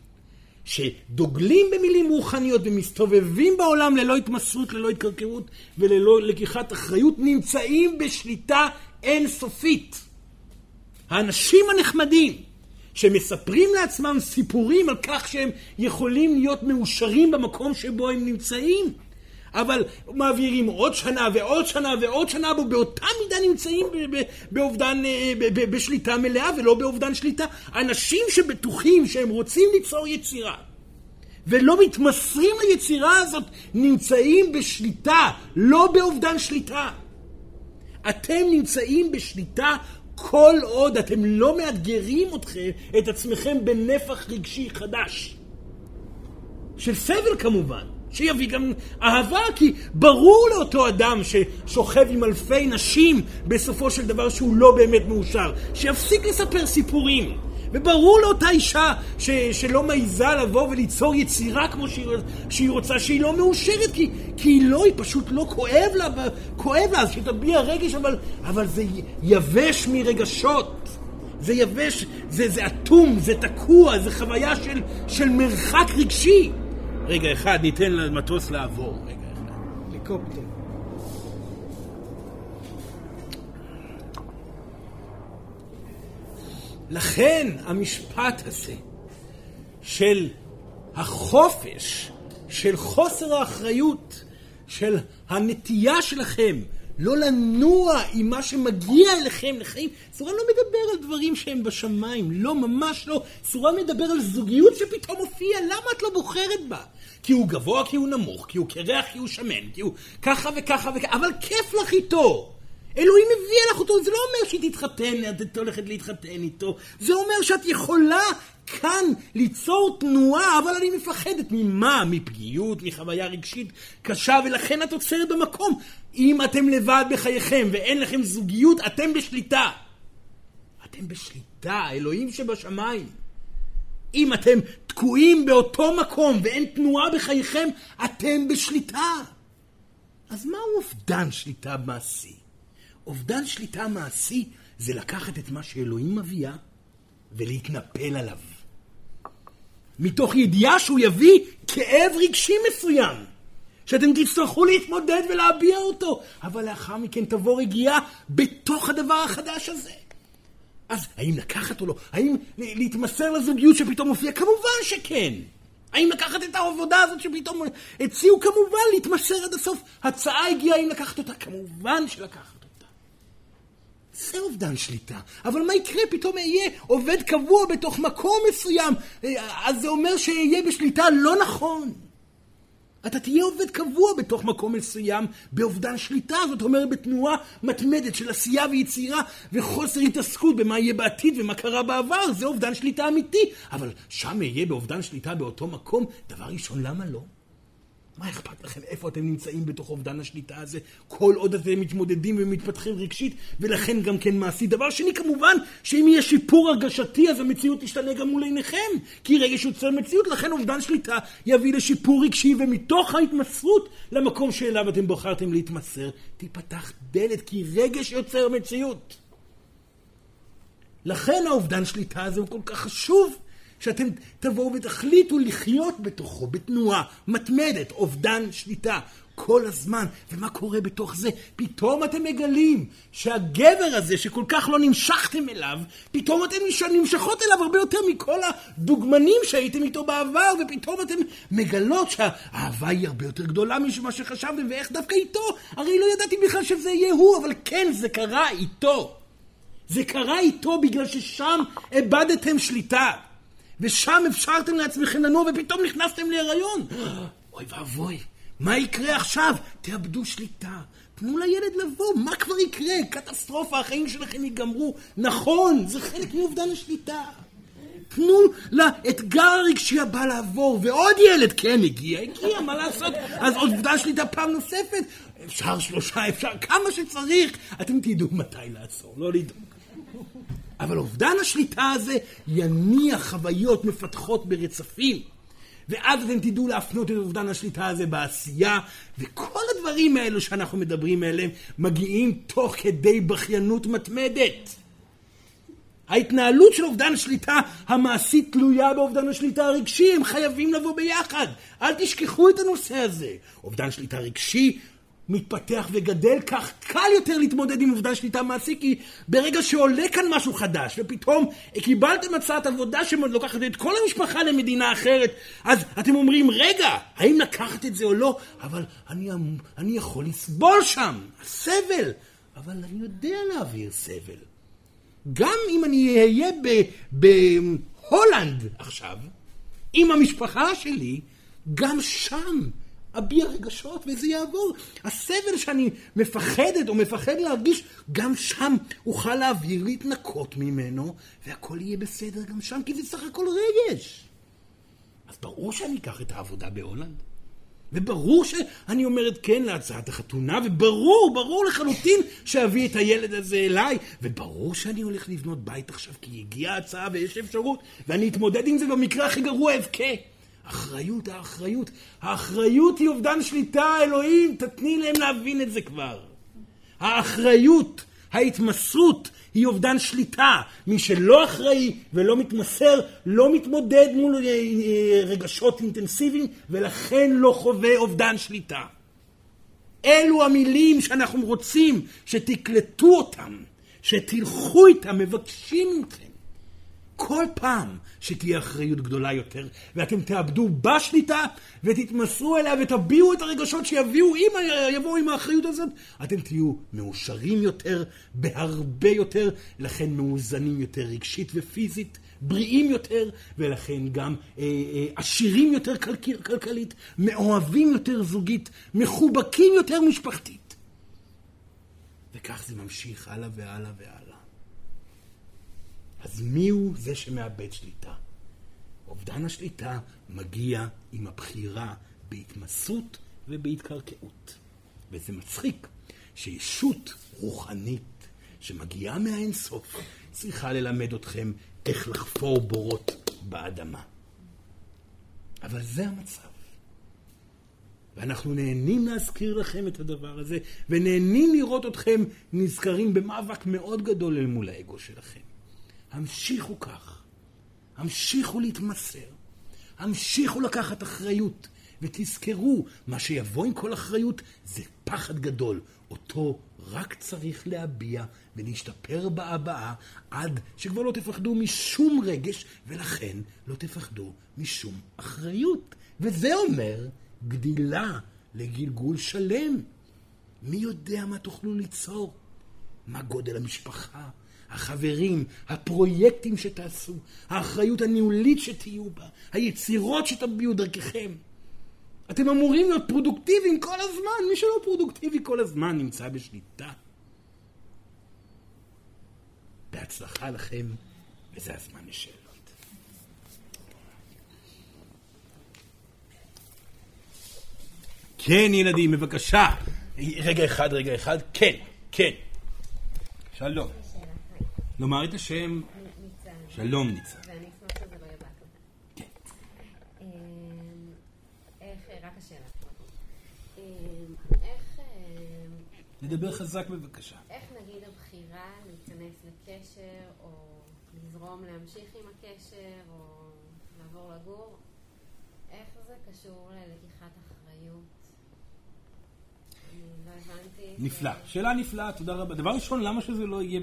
S1: שדוגלים במילים רוחניות ומסתובבים בעולם ללא התמסרות, ללא התקרקרות וללא לקיחת אחריות, נמצאים בשליטה אינסופית. האנשים הנחמדים, שמספרים לעצמם סיפורים על כך שהם יכולים להיות מאושרים במקום שבו הם נמצאים, אבל מעבירים עוד שנה ועוד שנה ועוד שנה, ובאותה מידה נמצאים באובדן, אה, בשליטה מלאה ולא באובדן שליטה. אנשים שבטוחים שהם רוצים ליצור יצירה, ולא מתמסרים ליצירה הזאת, נמצאים בשליטה, לא באובדן שליטה. אתם נמצאים בשליטה כל עוד אתם לא מאתגרים אתכם, את עצמכם בנפח רגשי חדש. של סבל כמובן. שיביא גם אהבה, כי ברור לאותו אדם ששוכב עם אלפי נשים בסופו של דבר שהוא לא באמת מאושר, שיפסיק לספר סיפורים. וברור לאותה אישה ש, שלא מעיזה לבוא וליצור יצירה כמו שהיא, שהיא רוצה, שהיא לא מאושרת, כי, כי היא לא, היא פשוט לא כואב לה, כואב לה, אז שתביע רגש, אבל, אבל זה יבש מרגשות. זה יבש, זה, זה אטום, זה תקוע, זה חוויה של, של מרחק רגשי. רגע אחד, ניתן למטוס לעבור. רגע אחד.
S3: הליקופטר.
S1: לכן המשפט הזה של החופש, של חוסר האחריות, של הנטייה שלכם לא לנוע עם מה שמגיע אליכם לחיים. סורן לא מדבר על דברים שהם בשמיים, לא, ממש לא. סורן מדבר על זוגיות שפתאום הופיעה, למה את לא בוחרת בה? כי הוא גבוה, כי הוא נמוך, כי הוא קרח, כי הוא שמן, כי הוא ככה וככה וככה, אבל כיף לך איתו. אלוהים מביא לך אותו, זה לא אומר שהיא תתחתן, את הולכת להתחתן איתו, זה אומר שאת יכולה כאן ליצור תנועה, אבל אני מפחדת ממה? מפגיעות, מחוויה רגשית קשה, ולכן את עוצרת במקום. אם אתם לבד בחייכם ואין לכם זוגיות, אתם בשליטה. אתם בשליטה, אלוהים שבשמיים. אם אתם תקועים באותו מקום ואין תנועה בחייכם, אתם בשליטה. אז מהו אובדן שליטה מעשי? אובדן שליטה מעשי זה לקחת את מה שאלוהים מביאה ולהתנפל עליו. מתוך ידיעה שהוא יביא כאב רגשי מסוים, שאתם תצטרכו להתמודד ולהביע אותו, אבל לאחר מכן תבוא רגיעה בתוך הדבר החדש הזה. אז האם לקחת או לא? האם להתמסר לזוגיות שפתאום מופיעה? כמובן שכן. האם לקחת את העבודה הזאת שפתאום הציעו? כמובן להתמסר עד הסוף. הצעה הגיעה האם לקחת אותה? כמובן שלקחת. זה אובדן שליטה. אבל מה יקרה? פתאום אהיה עובד קבוע בתוך מקום מסוים. אז זה אומר שאהיה בשליטה לא נכון. אתה תהיה עובד קבוע בתוך מקום מסוים באובדן שליטה, זאת אומרת בתנועה מתמדת של עשייה ויצירה וחוסר התעסקות במה יהיה בעתיד ומה קרה בעבר, זה אובדן שליטה אמיתי. אבל שם אהיה באובדן שליטה באותו מקום, דבר ראשון, למה לא? מה אכפת לכם איפה אתם נמצאים בתוך אובדן השליטה הזה, כל עוד אתם מתמודדים ומתפתחים רגשית, ולכן גם כן מעשי. דבר שני, כמובן, שאם יהיה שיפור הרגשתי, אז המציאות תשתנה גם מול עיניכם. כי רגש יוצר מציאות, לכן אובדן שליטה יביא לשיפור רגשי, ומתוך ההתמסרות למקום שאליו אתם בחרתם להתמסר, תיפתח דלת, כי רגש יוצר מציאות. לכן האובדן שליטה הזה הוא כל כך חשוב. שאתם תבואו ותחליטו לחיות בתוכו, בתנועה מתמדת, אובדן שליטה. כל הזמן. ומה קורה בתוך זה? פתאום אתם מגלים שהגבר הזה שכל כך לא נמשכתם אליו, פתאום אתם נמשכות אליו הרבה יותר מכל הדוגמנים שהייתם איתו בעבר, ופתאום אתם מגלות שהאהבה היא הרבה יותר גדולה ממה שחשבתם, ואיך דווקא איתו? הרי לא ידעתי בכלל שזה יהיה הוא, אבל כן, זה קרה איתו. זה קרה איתו בגלל ששם איבדתם שליטה. ושם אפשרתם לעצמכם לנוע ופתאום נכנסתם להיריון. אוי ואבוי, מה יקרה עכשיו? תאבדו שליטה. תנו לילד לבוא, מה כבר יקרה? קטסטרופה, החיים שלכם ייגמרו. נכון, זה חלק מאובדן השליטה. תנו לאתגר הרגשי הבא לעבור, ועוד ילד, כן, הגיע, הגיע, מה לעשות? אז עוד אובדן שליטה פעם נוספת. אפשר שלושה, אפשר כמה שצריך. אתם תדעו מתי לעצור, לא לדאוג. אבל אובדן השליטה הזה יניח חוויות מפתחות ברצפים. ואז אתם תדעו להפנות את אובדן השליטה הזה בעשייה, וכל הדברים האלו שאנחנו מדברים עליהם מגיעים תוך כדי בכיינות מתמדת. ההתנהלות של אובדן השליטה המעשית תלויה באובדן השליטה הרגשי, הם חייבים לבוא ביחד. אל תשכחו את הנושא הזה. אובדן שליטה רגשי מתפתח וגדל, כך קל יותר להתמודד עם אובדן שליטה מעשי, כי ברגע שעולה כאן משהו חדש, ופתאום קיבלתם הצעת עבודה שלוקחת את כל המשפחה למדינה אחרת, אז אתם אומרים, רגע, האם לקחת את זה או לא? אבל אני, אני יכול לסבול שם, סבל. אבל אני יודע להעביר סבל. גם אם אני אהיה בהולנד עכשיו, עם המשפחה שלי, גם שם אביא רגשות וזה יעבור. הסבל שאני מפחדת או מפחד להרגיש, גם שם אוכל להעביר, להתנקות ממנו, והכל יהיה בסדר גם שם, כי זה סך הכל רגש. אז ברור שאני אקח את העבודה בהולנד. וברור שאני אומרת כן להצעת החתונה, וברור, ברור לחלוטין שאביא את הילד הזה אליי, וברור שאני הולך לבנות בית עכשיו, כי הגיעה הצעה ויש אפשרות, ואני אתמודד עם זה במקרה הכי גרוע אבכה. אחריות, האחריות. האחריות היא אובדן שליטה, אלוהים, תתני להם להבין את זה כבר. האחריות, ההתמסרות, היא אובדן שליטה. מי שלא אחראי ולא מתמסר, לא מתמודד מול אה, אה, רגשות אינטנסיביים, ולכן לא חווה אובדן שליטה. אלו המילים שאנחנו רוצים שתקלטו אותם, שתלכו איתם, מבקשים מכם. כל פעם שתהיה אחריות גדולה יותר, ואתם תאבדו בשליטה, ותתמסרו אליה ותביעו את הרגשות שיביאו עם, יבואו עם האחריות הזאת, אתם תהיו מאושרים יותר, בהרבה יותר, לכן מאוזנים יותר רגשית ופיזית, בריאים יותר, ולכן גם אה, אה, עשירים יותר כל, כלכלית, מאוהבים יותר זוגית, מחובקים יותר משפחתית. וכך זה ממשיך הלאה והלאה והלאה. אז מיהו זה שמאבד שליטה? אובדן השליטה מגיע עם הבחירה בהתמסות ובהתקרקעות. וזה מצחיק שישות רוחנית שמגיעה מהאינסוף צריכה ללמד אתכם איך לחפור בורות באדמה. אבל זה המצב. ואנחנו נהנים להזכיר לכם את הדבר הזה, ונהנים לראות אתכם נזכרים במאבק מאוד גדול אל מול האגו שלכם. המשיכו כך. המשיכו להתמסר. המשיכו לקחת אחריות. ותזכרו, מה שיבוא עם כל אחריות זה פחד גדול. אותו רק צריך להביע ולהשתפר בהבעה עד שכבר לא תפחדו משום רגש, ולכן לא תפחדו משום אחריות. וזה אומר גדילה לגלגול שלם. מי יודע מה תוכלו ליצור? מה גודל המשפחה? החברים, הפרויקטים שתעשו, האחריות הניהולית שתהיו בה, היצירות שתביעו דרככם. אתם אמורים להיות פרודוקטיביים כל הזמן, מי שלא פרודוקטיבי כל הזמן נמצא בשליטה. בהצלחה לכם, וזה הזמן לשאלות. כן, ילדים, בבקשה. רגע אחד, רגע אחד. כן, כן. שלום. לומר את השם.
S4: ניצן.
S1: שלום ניצן.
S4: ואני אשמח שזה לא יהיה בהקלטה.
S1: כן.
S4: אמ, איך, רק השאלה. אמ, איך,
S1: לדבר חזק בבקשה.
S4: איך נגיד הבחירה להיכנס לקשר, או לזרום להמשיך עם הקשר, או לעבור לגור, איך זה קשור ללקיחת אחריות? לא.
S1: נפלא. שאלה נפלאה, תודה רבה. דבר ראשון, למה שזה לא יהיה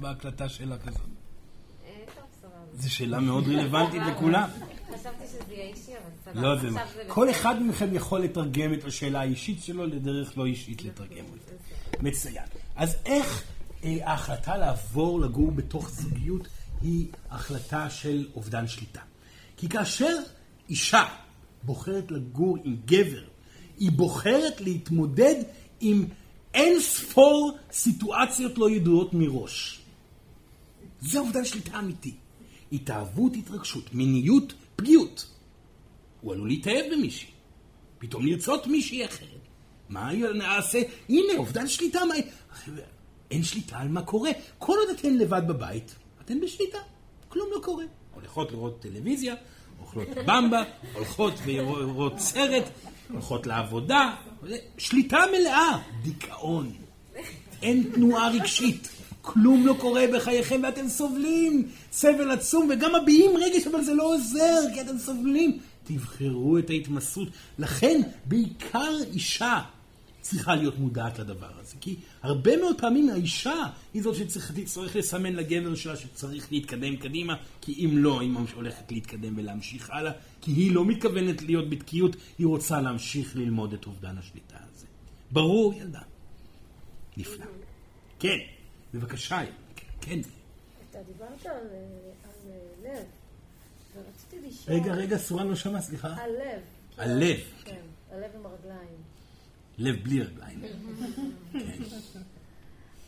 S1: בהקלטה שאלה כזאת? זו שאלה מאוד רלוונטית לכולם.
S4: חשבתי שזה יהיה אישי, אבל סבבה.
S1: לא, זה מה. כל
S4: בסדר.
S1: אחד מכם יכול לתרגם את השאלה האישית שלו לדרך לא אישית לתרגם אותה. מצוין. אז איך אה, ההחלטה לעבור לגור בתוך זוגיות היא החלטה של אובדן שליטה? כי כאשר אישה בוחרת לגור עם גבר, היא בוחרת להתמודד עם אין ספור סיטואציות לא ידועות מראש. זה אובדן שליטה אמיתי. התאהבות, התרגשות, מיניות, פגיעות. הוא עלול להתאהב במישהי. פתאום לרצות מישהי אחרת. מה נעשה? הנה, אובדן שליטה. מה... אין שליטה על מה קורה. כל עוד אתן לבד בבית, אתן בשליטה. כלום לא קורה. הולכות לראות טלוויזיה, אוכלות במבה, הולכות ורואות סרט, הולכות לעבודה, שליטה מלאה, דיכאון. אין תנועה רגשית. כלום לא קורה בחייכם ואתם סובלים סבל עצום וגם מביעים רגש אבל זה לא עוזר כי אתם סובלים. תבחרו את ההתמסרות. לכן בעיקר אישה צריכה להיות מודעת לדבר הזה. כי הרבה מאוד פעמים האישה היא זאת שצריך לסמן לגבר שלה שצריך להתקדם קדימה, כי אם לא, היא הולכת להתקדם ולהמשיך הלאה, כי היא לא מתכוונת להיות בתקיעות, היא רוצה להמשיך ללמוד את אובדן השליטה הזה. ברור, ילדה? נפלא. כן, בבקשה, כן.
S5: אתה דיברת על, על לב, ורציתי לשאול...
S1: רגע, רגע, סורן לא שמע, סליחה.
S5: על לב.
S1: הלב.
S5: כן, הלב עם הרגליים.
S1: לב בלי רגליים. כן.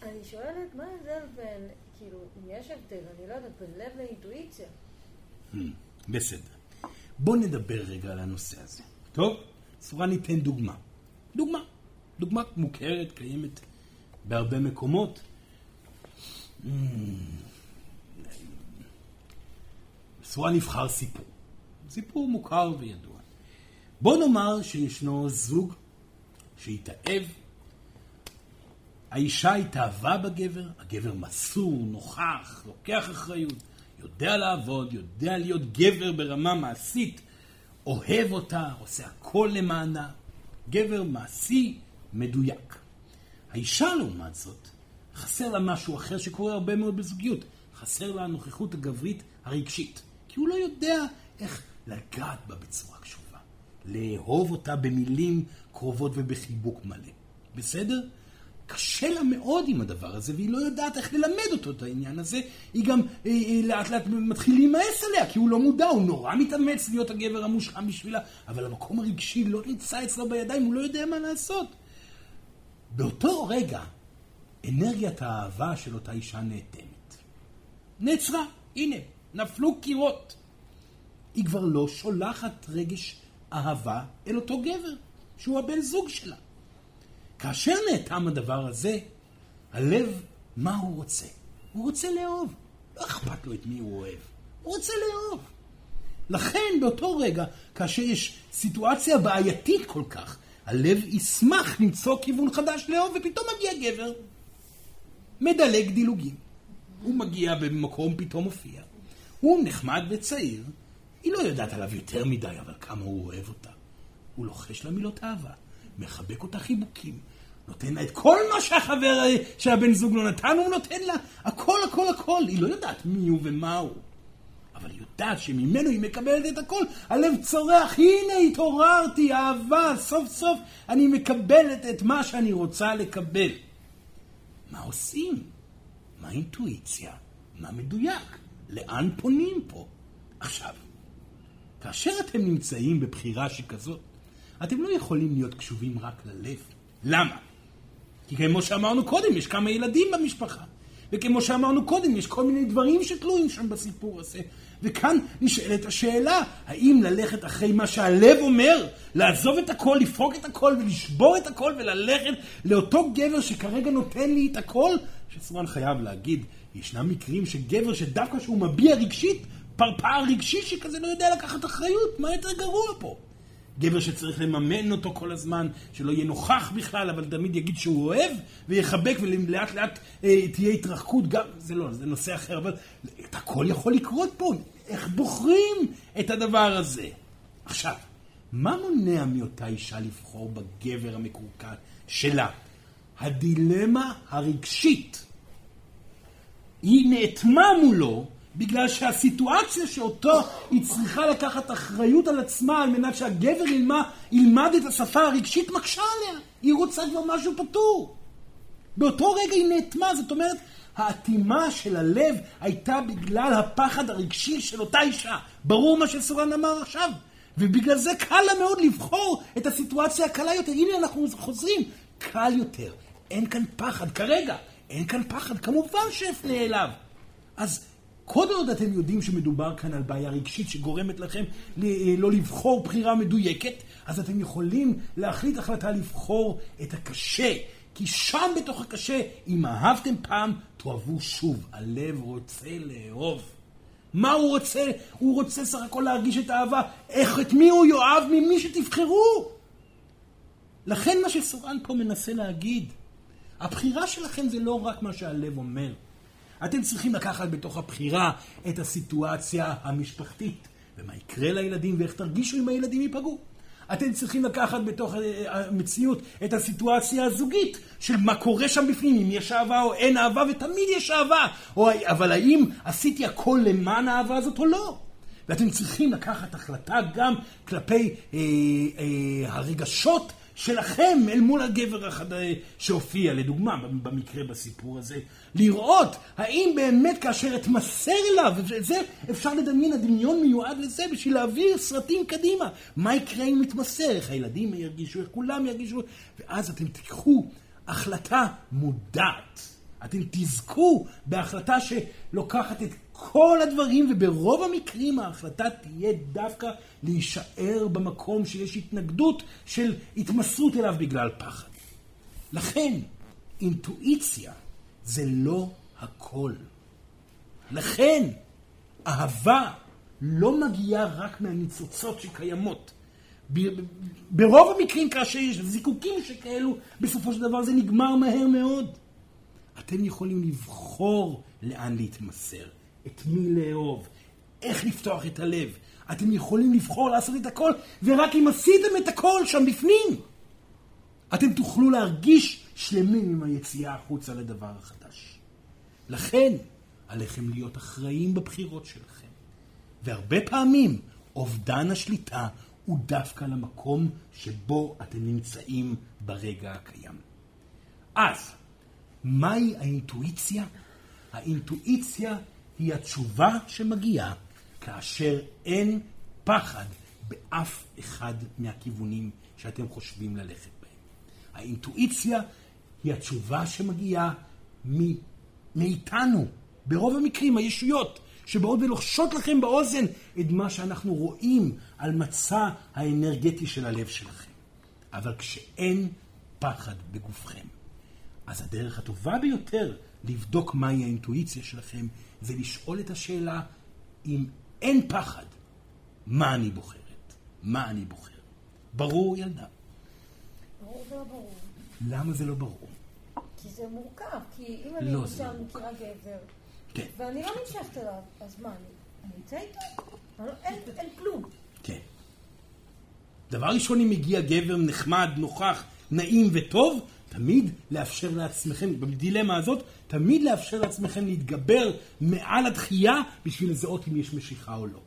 S5: אני שואלת, מה ההבדל בין, כאילו, אם יש הבדל, אני לא יודעת, בין לב לאינטואיציה.
S1: Hmm, בסדר. בוא נדבר רגע על הנושא הזה. טוב? סורן ניתן דוגמה. דוגמה. דוגמה מוכרת, קיימת בהרבה מקומות. Hmm. סורן נבחר סיפור. סיפור מוכר וידוע. בוא נאמר שישנו זוג שהתאהב, האישה התאהבה בגבר, הגבר מסור, נוכח, לוקח אחריות, יודע לעבוד, יודע להיות גבר ברמה מעשית, אוהב אותה, עושה הכל למענה, גבר מעשי, מדויק. האישה לעומת זאת, חסר לה משהו אחר שקורה הרבה מאוד בזוגיות, חסר לה הנוכחות הגברית הרגשית, כי הוא לא יודע איך לגעת בה בצורה קשובה, לאהוב אותה במילים קרובות ובחיבוק מלא. בסדר? קשה לה מאוד עם הדבר הזה, והיא לא יודעת איך ללמד אותו את העניין הזה. היא גם אה, אה, לאט לאט מתחיל להימאס עליה, כי הוא לא מודע, הוא נורא מתאמץ להיות הגבר המושלם בשבילה, אבל המקום הרגשי לא נמצא אצלו בידיים, הוא לא יודע מה לעשות. באותו רגע, אנרגיית האהבה של אותה אישה נאטמת. נעצרה, הנה, נפלו קירות. היא כבר לא שולחת רגש אהבה אל אותו גבר. שהוא הבן זוג שלה. כאשר נאטם הדבר הזה, הלב, מה הוא רוצה? הוא רוצה לאהוב. לא אכפת לו את מי הוא אוהב. הוא רוצה לאהוב. לכן באותו רגע, כאשר יש סיטואציה בעייתית כל כך, הלב ישמח למצוא כיוון חדש לאהוב, ופתאום מגיע גבר. מדלג דילוגים. הוא מגיע במקום, פתאום מופיע. הוא נחמד וצעיר, היא לא יודעת עליו יותר מדי, אבל כמה הוא אוהב אותה. הוא לוחש לה מילות אהבה, מחבק אותה חיבוקים, נותן לה את כל מה שהחבר שהבן זוג לא נתן, הוא נותן לה הכל, הכל, הכל. היא לא יודעת מי הוא ומה הוא. אבל היא יודעת שממנו היא מקבלת את הכל. הלב צורח, הנה התעוררתי, אהבה, סוף סוף אני מקבלת את מה שאני רוצה לקבל. מה עושים? מה אינטואיציה? מה מדויק? לאן פונים פה? עכשיו, כאשר אתם נמצאים בבחירה שכזאת, אתם לא יכולים להיות קשובים רק ללב. למה? כי כמו שאמרנו קודם, יש כמה ילדים במשפחה. וכמו שאמרנו קודם, יש כל מיני דברים שתלויים שם בסיפור הזה. וכאן נשאלת השאלה, האם ללכת אחרי מה שהלב אומר, לעזוב את הכל, לפרוק את הכל ולשבור את הכל וללכת לאותו גבר שכרגע נותן לי את הכל? שסורן חייב להגיד, ישנם מקרים שגבר שדווקא שהוא מביע רגשית, פרפר רגשי שכזה לא יודע לקחת אחריות, מה יותר גרוע פה? גבר שצריך לממן אותו כל הזמן, שלא יהיה נוכח בכלל, אבל תמיד יגיד שהוא אוהב, ויחבק, ולאט לאט אה, תהיה התרחקות, גם, זה לא, זה נושא אחר, אבל את הכל יכול לקרות פה. איך בוחרים את הדבר הזה? עכשיו, מה מונע מאותה אישה לבחור בגבר המקורקע שלה? הדילמה הרגשית. היא נאטמה מולו, בגלל שהסיטואציה שאותו היא צריכה לקחת אחריות על עצמה על מנת שהגבר ילמד, ילמד את השפה הרגשית מקשה עליה. היא רוצה כבר משהו פתור. באותו רגע היא נאטמה, זאת אומרת, האטימה של הלב הייתה בגלל הפחד הרגשי של אותה אישה. ברור מה שסורן אמר עכשיו. ובגלל זה קל לה מאוד לבחור את הסיטואציה הקלה יותר. הנה אנחנו חוזרים, קל יותר. אין כאן פחד כרגע. אין כאן פחד, כמובן שאפנה אליו. אז כל עוד אתם יודעים שמדובר כאן על בעיה רגשית שגורמת לכם אה, לא לבחור בחירה מדויקת, אז אתם יכולים להחליט החלטה לבחור את הקשה. כי שם בתוך הקשה, אם אהבתם פעם, תאהבו שוב. הלב רוצה לאהוב. מה הוא רוצה? הוא רוצה סך הכל להרגיש את האהבה. איך, את מי הוא יאהב? ממי שתבחרו. לכן מה שסורן פה מנסה להגיד, הבחירה שלכם זה לא רק מה שהלב אומר. אתם צריכים לקחת בתוך הבחירה את הסיטואציה המשפחתית, ומה יקרה לילדים ואיך תרגישו אם הילדים ייפגעו. אתם צריכים לקחת בתוך אה, המציאות את הסיטואציה הזוגית של מה קורה שם בפנים, אם יש אהבה או אין אהבה, ותמיד יש אהבה. או, אבל האם עשיתי הכל למען האהבה הזאת או לא? ואתם צריכים לקחת החלטה גם כלפי אה, אה, הרגשות שלכם אל מול הגבר החד... שהופיע, לדוגמה, במקרה בסיפור הזה, לראות האם באמת כאשר אתמסר אליו, וזה אפשר לדמיין, הדמיון מיועד לזה בשביל להעביר סרטים קדימה. מה יקרה אם נתמסר? איך הילדים ירגישו, איך כולם ירגישו, ואז אתם תיקחו החלטה מודעת. אתם תזכו בהחלטה שלוקחת את כל הדברים, וברוב המקרים ההחלטה תהיה דווקא להישאר במקום שיש התנגדות של התמסרות אליו בגלל פחד. לכן, אינטואיציה זה לא הכל. לכן, אהבה לא מגיעה רק מהניצוצות שקיימות. ברוב המקרים כאשר יש זיקוקים שכאלו, בסופו של דבר זה נגמר מהר מאוד. אתם יכולים לבחור לאן להתמסר. את מי לאהוב, איך לפתוח את הלב. אתם יכולים לבחור לעשות את הכל, ורק אם עשיתם את הכל שם בפנים, אתם תוכלו להרגיש שלמים עם היציאה החוצה לדבר החדש. לכן, עליכם להיות אחראים בבחירות שלכם. והרבה פעמים, אובדן השליטה הוא דווקא למקום שבו אתם נמצאים ברגע הקיים. אז, מהי האינטואיציה? האינטואיציה היא התשובה שמגיעה כאשר אין פחד באף אחד מהכיוונים שאתם חושבים ללכת בהם. האינטואיציה היא התשובה שמגיעה מאיתנו, ברוב המקרים, הישויות, שבאות ולוחשות לכם באוזן את מה שאנחנו רואים על מצע האנרגטי של הלב שלכם. אבל כשאין פחד בגופכם, אז הדרך הטובה ביותר לבדוק מהי האינטואיציה שלכם זה לשאול את השאלה, אם אין פחד, מה אני בוחרת? מה אני בוחר? ברור, ילדה?
S5: ברור ולא ברור.
S1: למה זה לא ברור?
S5: כי זה מורכב, כי אם אני
S1: לא, זה לא
S5: מכירה גבר,
S1: כן,
S5: ואני לא נמשכת אליו, אז מה, אני אצא איתו? לא- אין אין כלום.
S1: כן. דבר ראשון, אם מגיע גבר נחמד, נוכח, נעים וטוב, תמיד לאפשר לעצמכם, בדילמה הזאת, תמיד לאפשר לעצמכם להתגבר מעל הדחייה בשביל לזהות אם יש משיכה או לא.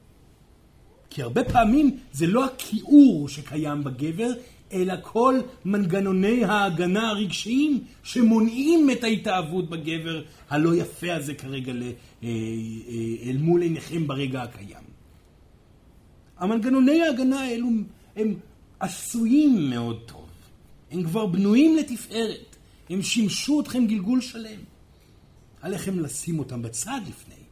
S1: כי הרבה פעמים זה לא הכיעור שקיים בגבר, אלא כל מנגנוני ההגנה הרגשיים שמונעים את ההתאהבות בגבר הלא יפה הזה כרגע ל, אה, אה, אל מול עיניכם ברגע הקיים. המנגנוני ההגנה האלו הם עשויים מאוד טוב. הם כבר בנויים לתפארת. הם שימשו אתכם גלגול שלם. עליכם לשים אותם בצד לפני,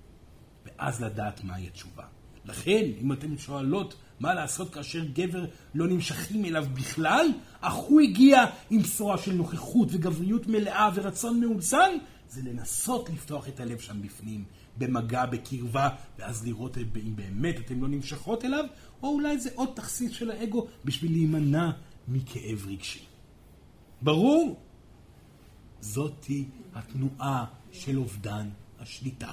S1: ואז לדעת מהי התשובה. לכן, אם אתן שואלות מה לעשות כאשר גבר לא נמשכים אליו בכלל, אך הוא הגיע עם בשורה של נוכחות וגבריות מלאה ורצון מאוזן, זה לנסות לפתוח את הלב שם בפנים, במגע, בקרבה, ואז לראות אם באמת אתן לא נמשכות אליו, או אולי זה עוד תכסיס של האגו בשביל להימנע מכאב רגשי. ברור? זאתי התנועה של אובדן השליטה.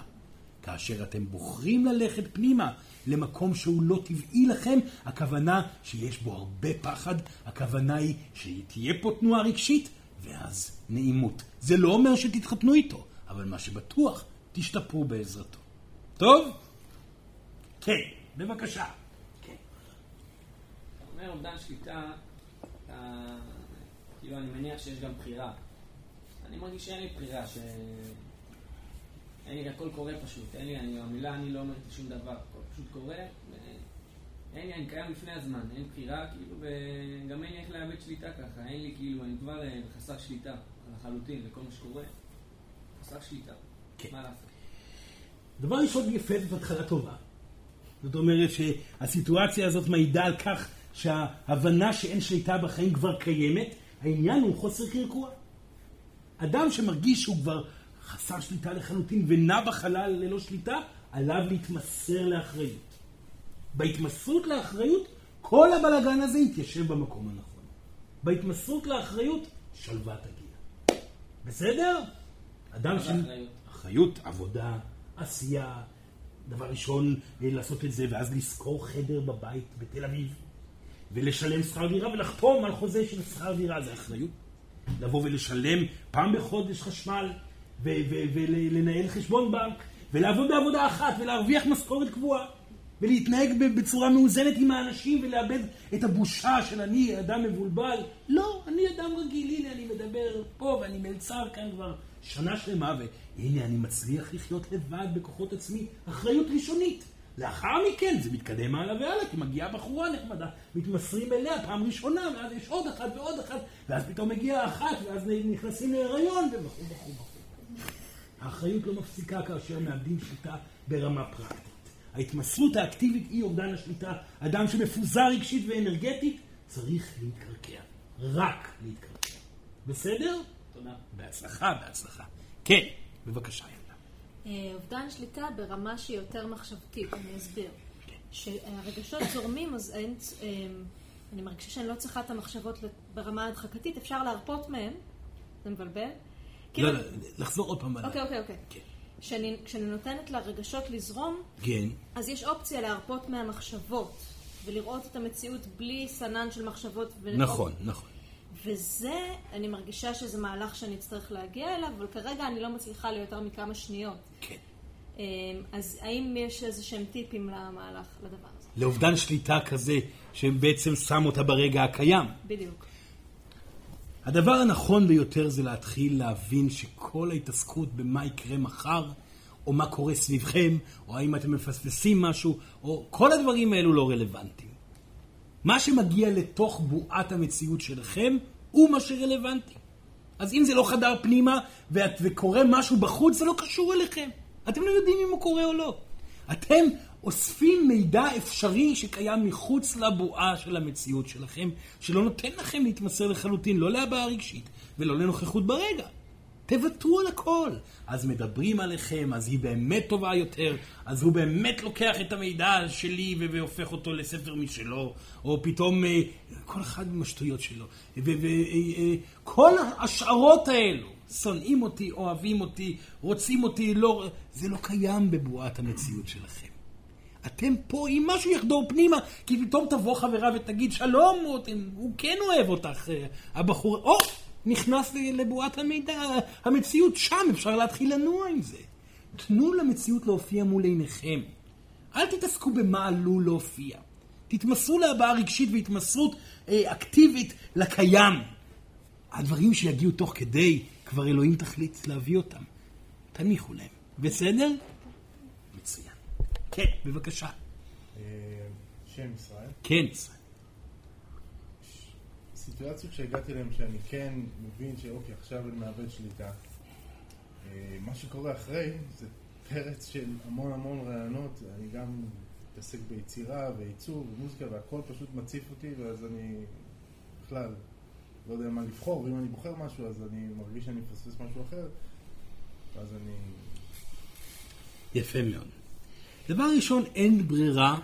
S1: כאשר אתם בוחרים ללכת פנימה למקום שהוא לא טבעי לכם, הכוונה שיש בו הרבה פחד, הכוונה היא שתהיה פה תנועה רגשית, ואז נעימות. זה לא אומר שתתחתנו איתו, אבל מה שבטוח, תשתפרו בעזרתו. טוב? כן, בבקשה. כן.
S6: אומר אובדן שליטה. כאילו אני מניח שיש גם בחירה. אני מרגיש שאין לי בחירה, ש... אין לי, הכל קורה פשוט, אין לי, אני, המילה אני לא אומרת שום דבר, הכל פשוט קורה, אין לי, אני קיים לפני הזמן, אין בחירה, כאילו, וגם אין לי איך לאבד שליטה ככה, אין לי, כאילו, אני כבר אה, חסר שליטה לחלוטין לכל מה שקורה, חסר שליטה,
S1: כן.
S6: מה לעשות?
S1: דבר ראשון, יפה זאת התחלה טובה. זאת אומרת שהסיטואציה הזאת מעידה על כך שההבנה שאין שליטה בחיים כבר קיימת, העניין הוא חוסר קרקוע. אדם שמרגיש שהוא כבר חסר שליטה לחלוטין ונע בחלל ללא שליטה, עליו להתמסר לאחריות. בהתמסרות לאחריות, כל הבלגן הזה יתיישב במקום הנכון. בהתמסרות לאחריות, שלווה תגיע. בסדר? אדם
S6: זה אחריות?
S1: אחריות, עבודה, עשייה. דבר ראשון, אה, לעשות את זה, ואז לשכור חדר בבית בתל אביב, ולשלם שכר דירה ולחתום על חוזה של שכר דירה, זה אחריות. לבוא ולשלם פעם בחודש חשמל, ולנהל חשבון בנק, ולעבוד בעבודה אחת, ולהרוויח משכורת קבועה, ולהתנהג בצורה מאוזנת עם האנשים, ולאבד את הבושה של אני אדם מבולבל. לא, אני אדם רגיל, הנה אני מדבר פה, ואני מלצר כאן כבר שנה שלמה, והנה אני מצליח לחיות לבד בכוחות עצמי, אחריות ראשונית. לאחר מכן זה מתקדם הלאה והלאה, כי מגיעה בחורה נחמדה, מתמסרים אליה פעם ראשונה, ואז יש עוד אחת ועוד אחת, ואז פתאום מגיעה אחת, ואז נכנסים להיריון, וכו' וכו' וכו'. האחריות לא מפסיקה כאשר מאבדים שליטה ברמה פרקטית. ההתמסרות האקטיבית היא אובדן השליטה. אדם שמפוזר רגשית ואנרגטית צריך להתקרקע. רק להתקרקע. בסדר?
S6: תודה.
S1: בהצלחה, בהצלחה. כן, בבקשה,
S5: אובדן שליטה ברמה שהיא יותר מחשבתית, אני אסביר. שהרגשות זורמים, אז אין, אה, אני מרגישה שאני לא צריכה את המחשבות ברמה הדחקתית, אפשר להרפות מהן, זה מבלבל. כאילו-
S1: לא, לא, לחזור עוד פעם.
S5: אוקיי, אוקיי, אוקיי.
S1: כן.
S5: כשאני, נותנת לרגשות לזרום,
S1: כן.
S5: אז יש אופציה להרפות מהמחשבות, ולראות את המציאות בלי סנן של מחשבות.
S1: נכון, נכון.
S5: וזה, אני מרגישה שזה מהלך שאני אצטרך להגיע אליו, אבל כרגע אני לא מצליחה ליותר מכמה שניות.
S1: כן.
S5: אמ, אז האם יש איזה שהם טיפים למהלך, לדבר הזה?
S1: לאובדן שליטה כזה, שבעצם שם אותה ברגע הקיים.
S5: בדיוק.
S1: הדבר הנכון ביותר זה להתחיל להבין שכל ההתעסקות במה יקרה מחר, או מה קורה סביבכם, או האם אתם מפספסים משהו, או כל הדברים האלו לא רלוונטיים. מה שמגיע לתוך בועת המציאות שלכם, הוא מה שרלוונטי. אז אם זה לא חדר פנימה, ואת, וקורה משהו בחוץ, זה לא קשור אליכם. אתם לא יודעים אם הוא קורה או לא. אתם אוספים מידע אפשרי שקיים מחוץ לבועה של המציאות שלכם, שלא נותן לכם להתמסר לחלוטין, לא להבעה רגשית ולא לנוכחות ברגע. תוותרו על הכל. אז מדברים עליכם, אז היא באמת טובה יותר, אז הוא באמת לוקח את המידע שלי והופך אותו לספר משלו, או פתאום אה, כל אחד עם השטויות שלו. וכל ההשערות האלו, שונאים אותי, אוהבים אותי, רוצים אותי, לא... זה לא קיים בבועת המציאות שלכם. אתם פה, אם משהו יחדור פנימה, כי פתאום תבוא חברה ותגיד, שלום, הוא כן אוהב אותך, אה, הבחור, או, נכנס לבועת המידע, המציאות שם, אפשר להתחיל לנוע עם זה. תנו למציאות להופיע מול עיניכם. אל תתעסקו במה עלול להופיע. תתמסרו להבעה רגשית והתמסרות אה, אקטיבית לקיים. הדברים שיגיעו תוך כדי, כבר אלוהים תחליט להביא אותם. תניחו להם. בסדר? מצוין. כן, בבקשה.
S2: אה, שם ישראל.
S1: כן, ישראל.
S2: סיטואציות שהגעתי אליהן שאני כן מבין שאוקיי, עכשיו אני מאבד שליטה. אה, מה שקורה אחרי זה פרץ של המון המון רעיונות. אני גם מתעסק ביצירה ועיצוב ומוזיקה והכל פשוט מציף אותי ואז אני בכלל לא יודע מה לבחור, ואם אני בוחר משהו אז אני מרגיש שאני מפספס משהו אחר ואז אני...
S1: יפה מאוד. דבר ראשון, אין ברירה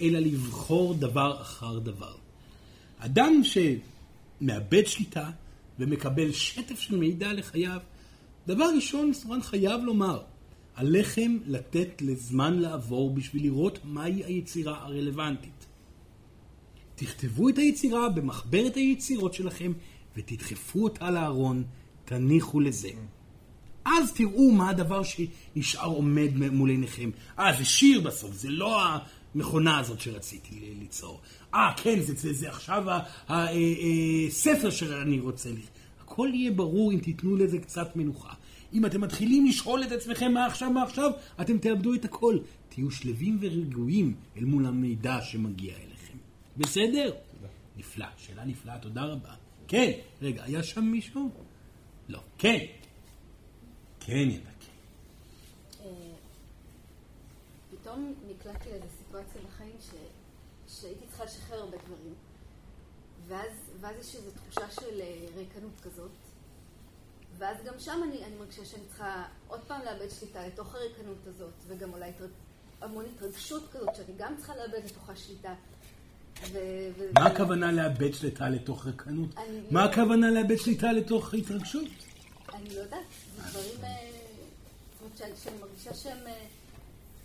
S1: אלא לבחור דבר אחר דבר. אדם שמאבד שליטה ומקבל שטף של מידע לחייו, דבר ראשון, סורן חייב לומר, עליכם לתת לזמן לעבור בשביל לראות מהי היצירה הרלוונטית. תכתבו את היצירה במחברת היצירות שלכם ותדחפו אותה לארון, תניחו לזה. אז תראו מה הדבר שנשאר עומד מול עיניכם. אה, זה שיר בסוף, זה לא המכונה הזאת שרציתי ליצור. אה, כן, זה, זה, זה עכשיו הספר שאני רוצה. הכל יהיה ברור אם תיתנו לזה קצת מנוחה. אם אתם מתחילים לשאול את עצמכם מה עכשיו, מה עכשיו, אתם תאבדו את הכל. תהיו שלווים ורגועים אל מול המידע שמגיע אליכם. בסדר? תודה. נפלא, שאלה נפלאה, תודה רבה. כן, רגע, היה שם מישהו? לא. כן. כן, ידע, כן.
S4: אה, פתאום נקלטתי לאיזו סיטואציה בחיים ש... שהייתי צריכה לשחרר הרבה דברים. ואז, ואז יש איזו תחושה של אה, ריקנות כזאת.
S7: ואז גם שם אני, אני מרגישה שאני צריכה עוד פעם לאבד שליטה לתוך הריקנות הזאת, וגם אולי התרג... המון התרגשות כזאת, שאני גם צריכה לאבד לתוכה שליטה. ו...
S1: מה הכוונה לאבד שליטה לתוך ריקנות?
S7: אני
S1: מה
S7: לא-
S1: הכוונה לאבד שליטה לתוך התרגשות?
S7: אני לא יודעת, זה דברים, אה, זאת אומרת שאני, שאני מרגישה שהם, אה,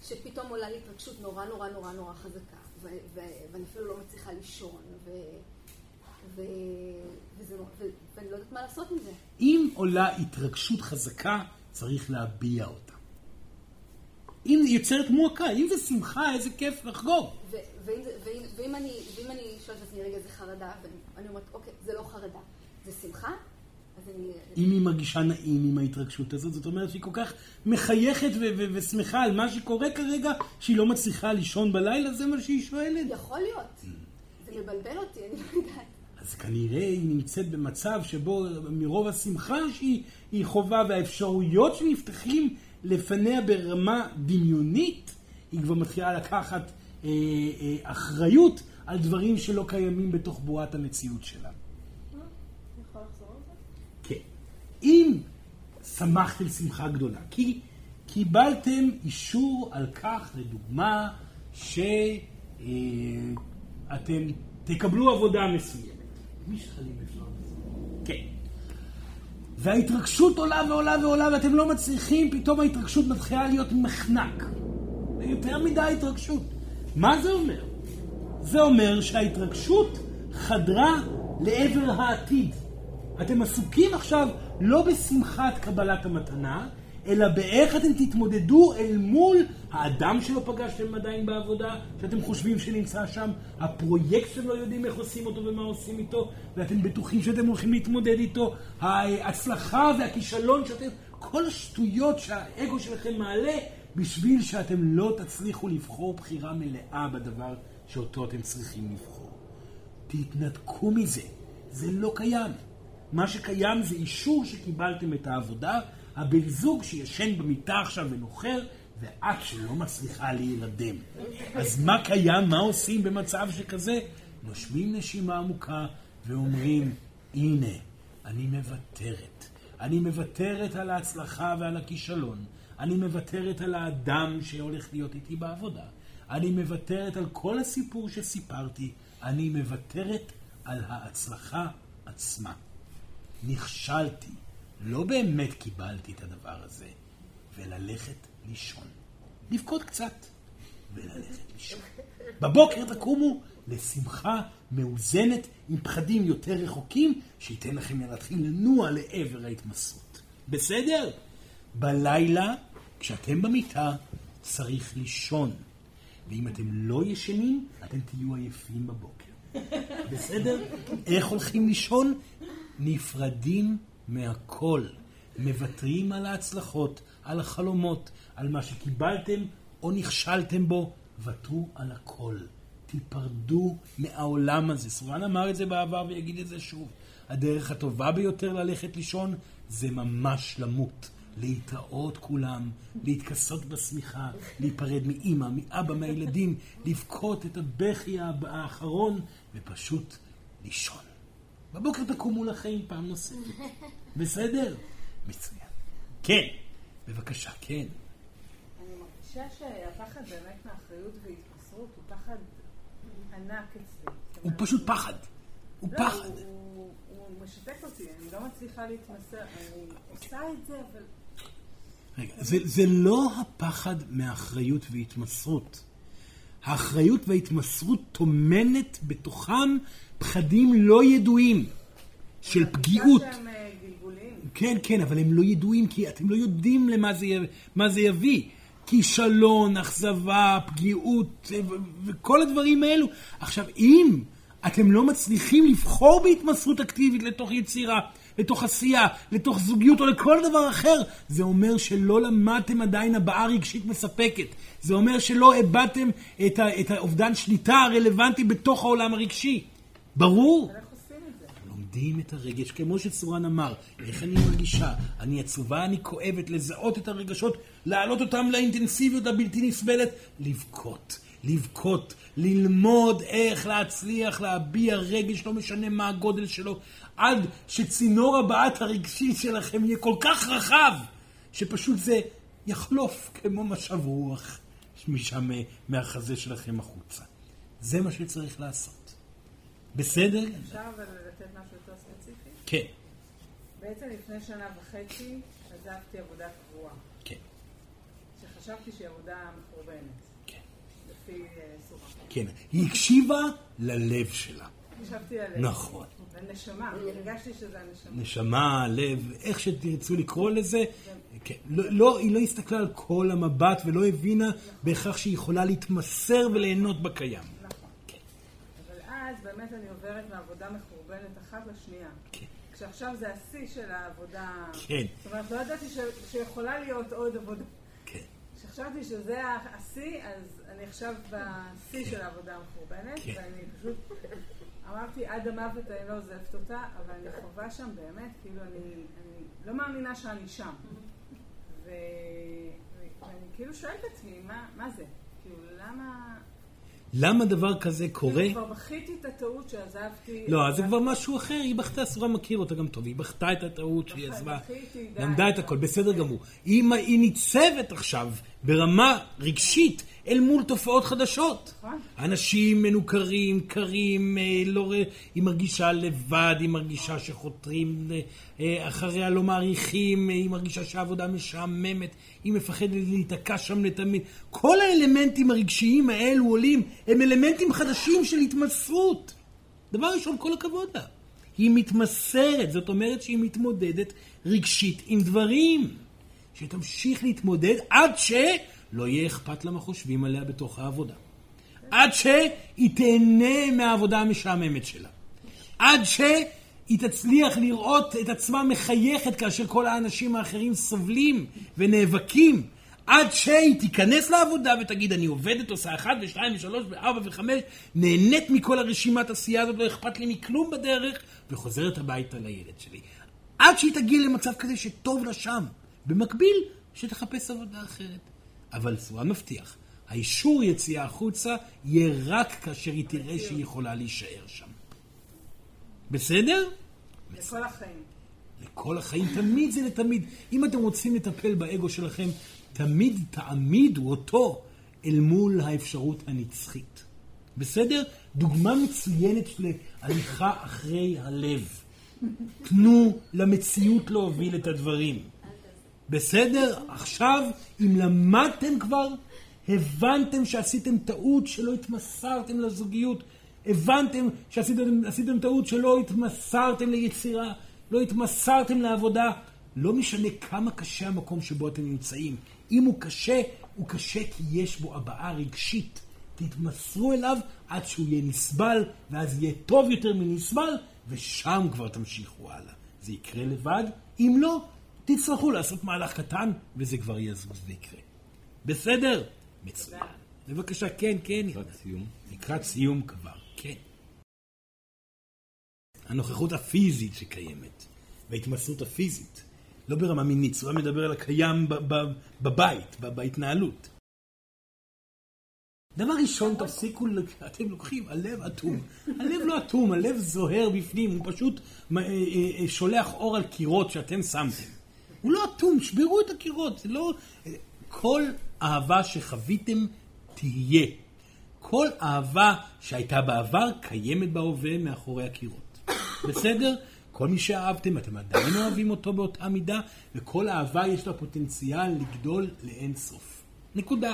S7: שפתאום עולה לי התרגשות נורא נורא נורא נורא חזקה, ו, ו, ואני אפילו לא מצליחה לישון, ו, ו, וזה, נורא- ו, ואני לא יודעת מה לעשות עם זה.
S1: אם עולה התרגשות חזקה, צריך להביע אותה. אם יוצרת מועקה, אם זה שמחה, איזה כיף לחגוג.
S7: ו, ואם, ואם, ואם אני, שואלת את עצמי, רגע, זה חרדה, ואני אני אומרת, אוקיי, זה לא חרדה, זה שמחה.
S1: אם היא מרגישה נעים עם ההתרגשות הזאת, זאת אומרת שהיא כל כך מחייכת ושמחה על מה שקורה כרגע, שהיא לא מצליחה לישון בלילה, זה מה שהיא שואלת.
S7: יכול להיות. זה מבלבל אותי, אני לא יודעת.
S1: אז כנראה היא נמצאת במצב שבו מרוב השמחה שהיא היא חווה והאפשרויות שנפתחים לפניה ברמה דמיונית, היא כבר מתחילה לקחת אה, אה, אחריות על דברים שלא קיימים בתוך בועת המציאות שלה.
S5: יכול לחזור על זה?
S1: כן. אם שמחתם שמחה גדולה, כי קיבלתם אישור על כך, לדוגמה, שאתם תקבלו עבודה מסוימת. מי שחלים אפשר? כן. וההתרגשות עולה ועולה ועולה ואתם לא מצליחים, פתאום ההתרגשות מתחילה להיות מחנק. זה יותר מדי התרגשות. מה זה אומר? זה אומר שההתרגשות חדרה לעבר העתיד. אתם עסוקים עכשיו לא בשמחת קבלת המתנה, אלא באיך אתם תתמודדו אל מול האדם שלא פגשתם עדיין בעבודה, שאתם חושבים שנמצא שם, הפרויקט שאתם לא יודעים איך עושים אותו ומה עושים איתו, ואתם בטוחים שאתם הולכים להתמודד איתו, ההצלחה והכישלון שאתם, כל השטויות שהאגו שלכם מעלה, בשביל שאתם לא תצליחו לבחור בחירה מלאה בדבר שאותו אתם צריכים לבחור. תתנתקו מזה, זה לא קיים. מה שקיים זה אישור שקיבלתם את העבודה, הבן זוג שישן במיטה עכשיו ונוחר, ואת שלא מצליחה להירדם. אז מה קיים, מה עושים במצב שכזה? נושמים נשימה עמוקה ואומרים, הנה, אני מוותרת. אני מוותרת על ההצלחה ועל הכישלון. אני מוותרת על האדם שהולך להיות איתי בעבודה. אני מוותרת על כל הסיפור שסיפרתי. אני מוותרת על ההצלחה עצמה. נכשלתי. לא באמת קיבלתי את הדבר הזה. וללכת לישון. לבכות קצת. וללכת לישון. בבוקר תקומו לשמחה מאוזנת עם פחדים יותר רחוקים, שייתן לכם להתחיל לנוע לעבר ההתמסרות. בסדר? בלילה, כשאתם במיטה, צריך לישון. ואם אתם לא ישנים, אתם תהיו עייפים בבוקר. בסדר? איך הולכים לישון? נפרדים מהכל. מוותרים על ההצלחות, על החלומות, על מה שקיבלתם או נכשלתם בו. ותרו על הכל. תיפרדו מהעולם הזה. סורן אמר את זה בעבר ויגיד את זה שוב. הדרך הטובה ביותר ללכת לישון זה ממש למות. להתראות כולם, להתכסות בשמיכה, להיפרד מאימא, מאבא, מהילדים, לבכות את הבכי האחרון ופשוט לישון. בבוקר תקומו לחיים פעם נוספת. בסדר? מצוין. כן, בבקשה, כן.
S8: אני מרגישה שהפחד באמת מאחריות והתמסרות הוא פחד ענק אצלי.
S1: הוא
S8: אומרת,
S1: פשוט פחד. הוא
S8: לא,
S1: פחד.
S8: הוא- הוא הוא משתק אותי, אני לא מצליחה להתמסר. אני עושה את זה, אבל...
S1: רגע, זה, זה לא הפחד מאחריות והתמסרות. האחריות וההתמסרות טומנת בתוכם פחדים לא ידועים של פגיעות.
S8: אה.
S1: כן, כן, אבל הם לא ידועים כי אתם לא יודעים למה זה, מה זה יביא. כישלון, אכזבה, פגיעות ו- ו- וכל הדברים האלו. עכשיו, אם אתם לא מצליחים לבחור בהתמסרות אקטיבית לתוך יצירה, לתוך עשייה, לתוך זוגיות או לכל דבר אחר, זה אומר שלא למדתם עדיין הבעה רגשית מספקת. זה אומר שלא איבדתם את, ה- את האובדן שליטה הרלוונטי בתוך העולם הרגשי. ברור? לומדים את הרגש, כמו שצורן אמר, איך אני מרגישה, אני עצובה, אני כואבת, לזהות את הרגשות, להעלות אותם לאינטנסיביות הבלתי נסבלת, לבכות. לבכות, ללמוד איך להצליח להביע רגש, לא משנה מה הגודל שלו, עד שצינור הבעת הרגשי שלכם יהיה כל כך רחב, שפשוט זה יחלוף כמו משב רוח משם מהחזה שלכם החוצה. זה מה שצריך לעשות. בסדר?
S8: אפשר אבל לתת משהו יותר ספציפי?
S1: כן,
S8: בעצם לפני שנה וחצי עזבתי עבודה קבועה,
S1: כן,
S8: שחשבתי שהיא עבודה מחורבנת,
S1: כן.
S8: לפי אה, סורה.
S1: כן. היא הקשיבה ללב שלה.
S8: חשבתי עליה.
S1: נכון.
S8: לנשמה, הרגשתי שזה הנשמה.
S1: נשמה, לב, איך שתרצו לקרוא לזה. כן. לא, לא, היא לא הסתכלה על כל המבט ולא הבינה בהכרח שהיא יכולה להתמסר וליהנות בקיים.
S8: נכון.
S1: כן.
S8: אבל אז באמת אני עוברת מעבודה מחורבנת אחת לשנייה.
S1: כן.
S8: כשעכשיו זה השיא של העבודה...
S1: כן.
S8: זאת אומרת, לא ידעתי ש- שיכולה להיות עוד עבודה.
S1: כן.
S8: כשחשבתי שזה השיא, אז אני עכשיו בשיא של העבודה המחורבנת,
S1: כן.
S8: ואני פשוט אמרתי, עד המוות אני לא עוזבת אותה, אבל אני חווה שם באמת, כאילו, אני, אני לא מאמינה שאני שם. ו... ואני כאילו שואלת את עצמי, מה, מה זה? כאילו, למה...
S1: למה דבר כזה קורה?
S8: כבר בכיתי את הטעות שעזבתי...
S1: לא, אז זה כבר משהו אחר, היא בכתה, אסורה מכיר אותה גם טוב, היא בכתה את הטעות שהיא
S8: נכון,
S1: עזבה. למדה את הכל, בסדר גמור. היא ניצבת עכשיו ברמה רגשית אל מול תופעות חדשות.
S8: נכון.
S1: אנשים מנוכרים, קרים, אה, לא, היא מרגישה לבד, היא מרגישה שחותרים אה, אחריה, לא מעריכים, אה, היא מרגישה שהעבודה משעממת, היא מפחדת להיתקע שם לתמיד. כל האלמנטים הרגשיים האלו עולים, הם אלמנטים חדשים של התמסרות. דבר ראשון, כל הכבוד לה. היא מתמסרת, זאת אומרת שהיא מתמודדת רגשית עם דברים. שתמשיך להתמודד עד שלא יהיה אכפת לה מה חושבים עליה בתוך העבודה. עד שהיא תהנה מהעבודה המשעממת שלה. עד שהיא תצליח לראות את עצמה מחייכת כאשר כל האנשים האחרים סובלים ונאבקים. עד שהיא תיכנס לעבודה ותגיד, אני עובדת, עושה אחת ושתיים ושלוש וארבע וחמש, נהנית מכל הרשימת עשייה הזאת, לא אכפת לי מכלום בדרך, וחוזרת הביתה לילד שלי. עד שהיא תגיע למצב כזה שטוב לה שם. במקביל, שתחפש עבודה אחרת. אבל סורה מבטיח, האישור יציאה החוצה יהיה רק כאשר היא תראה שהיא יכולה להישאר שם. בסדר?
S8: לכל החיים.
S1: לכל החיים, תמיד זה לתמיד. אם אתם רוצים לטפל באגו שלכם, תמיד תעמידו אותו אל מול האפשרות הנצחית. בסדר? דוגמה מצוינת להליכה אחרי הלב. תנו למציאות להוביל את הדברים. בסדר? עכשיו, אם למדתם כבר, הבנתם שעשיתם טעות שלא התמסרתם לזוגיות, הבנתם שעשיתם עשיתם טעות שלא התמסרתם ליצירה, לא התמסרתם לעבודה, לא משנה כמה קשה המקום שבו אתם נמצאים. אם הוא קשה, הוא קשה כי יש בו הבעה רגשית. תתמסרו אליו עד שהוא יהיה נסבל, ואז יהיה טוב יותר מנסבל, ושם כבר תמשיכו הלאה. זה יקרה לבד, אם לא, תצטרכו לעשות מהלך קטן, וזה כבר יזוז ויקרה. בסדר? מצוין. בבקשה, כן, כן.
S3: לקראת סיום.
S1: לקראת סיום כבר, כן. הנוכחות הפיזית שקיימת, וההתמסרות הפיזית, לא ברמה מינית, סורה מדבר על הקיים בבית, בהתנהלות. דבר ראשון, תפסיקו, אתם לוקחים, הלב אטום. הלב לא אטום, הלב זוהר בפנים, הוא פשוט אה, אה, אה, שולח אור על קירות שאתם שמתם. הוא לא אטום, שברו את הקירות, זה לא... כל אהבה שחוויתם תהיה. כל אהבה שהייתה בעבר קיימת בהווה מאחורי הקירות. בסדר? כל מי שאהבתם, אתם עדיין אוהבים אותו באותה מידה, וכל אהבה יש לה פוטנציאל לגדול לאין סוף. נקודה.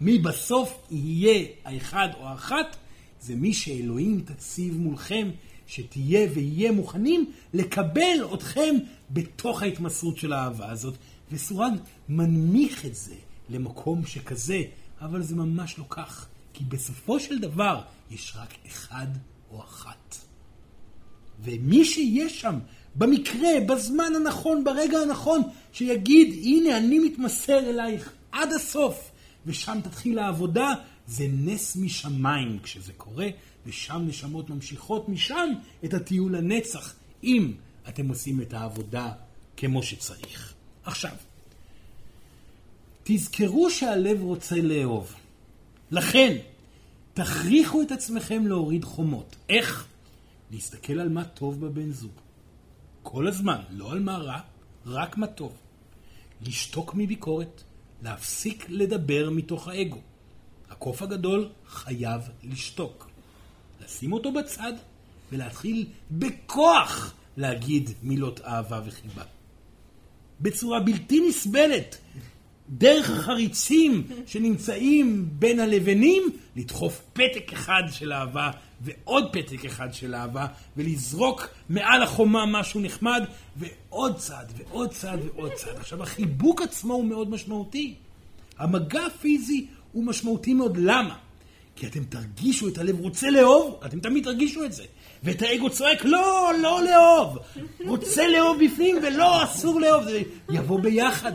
S1: מי בסוף יהיה האחד או האחת, זה מי שאלוהים תציב מולכם, שתהיה ויהיה מוכנים לקבל אתכם בתוך ההתמסרות של האהבה הזאת. וסורג מנמיך את זה למקום שכזה, אבל זה ממש לא כך. כי בסופו של דבר יש רק אחד או אחת. ומי שיהיה שם, במקרה, בזמן הנכון, ברגע הנכון, שיגיד, הנה, אני מתמסר אלייך עד הסוף, ושם תתחיל העבודה, זה נס משמיים כשזה קורה, ושם נשמות ממשיכות משם את הטיול לנצח, אם אתם עושים את העבודה כמו שצריך. עכשיו, תזכרו שהלב רוצה לאהוב. לכן, תכריחו את עצמכם להוריד חומות. איך? להסתכל על מה טוב בבן זוג. כל הזמן, לא על מה רע, רק מה טוב. לשתוק מביקורת, להפסיק לדבר מתוך האגו. הקוף הגדול חייב לשתוק. לשים אותו בצד ולהתחיל בכוח להגיד מילות אהבה וחיבה. בצורה בלתי נסבלת, דרך החריצים שנמצאים בין הלבנים, לדחוף פתק אחד של אהבה ועוד פתק אחד של אהבה, ולזרוק מעל החומה משהו נחמד, ועוד צעד ועוד צעד ועוד צעד. עכשיו, החיבוק עצמו הוא מאוד משמעותי. המגע הפיזי הוא משמעותי מאוד. למה? כי אתם תרגישו את הלב רוצה לאהוב, אתם תמיד תרגישו את זה. ואת האגו צועק, לא, לא לאהוב. רוצה לאהוב בפנים ולא, אסור לאהוב. זה יבוא ביחד.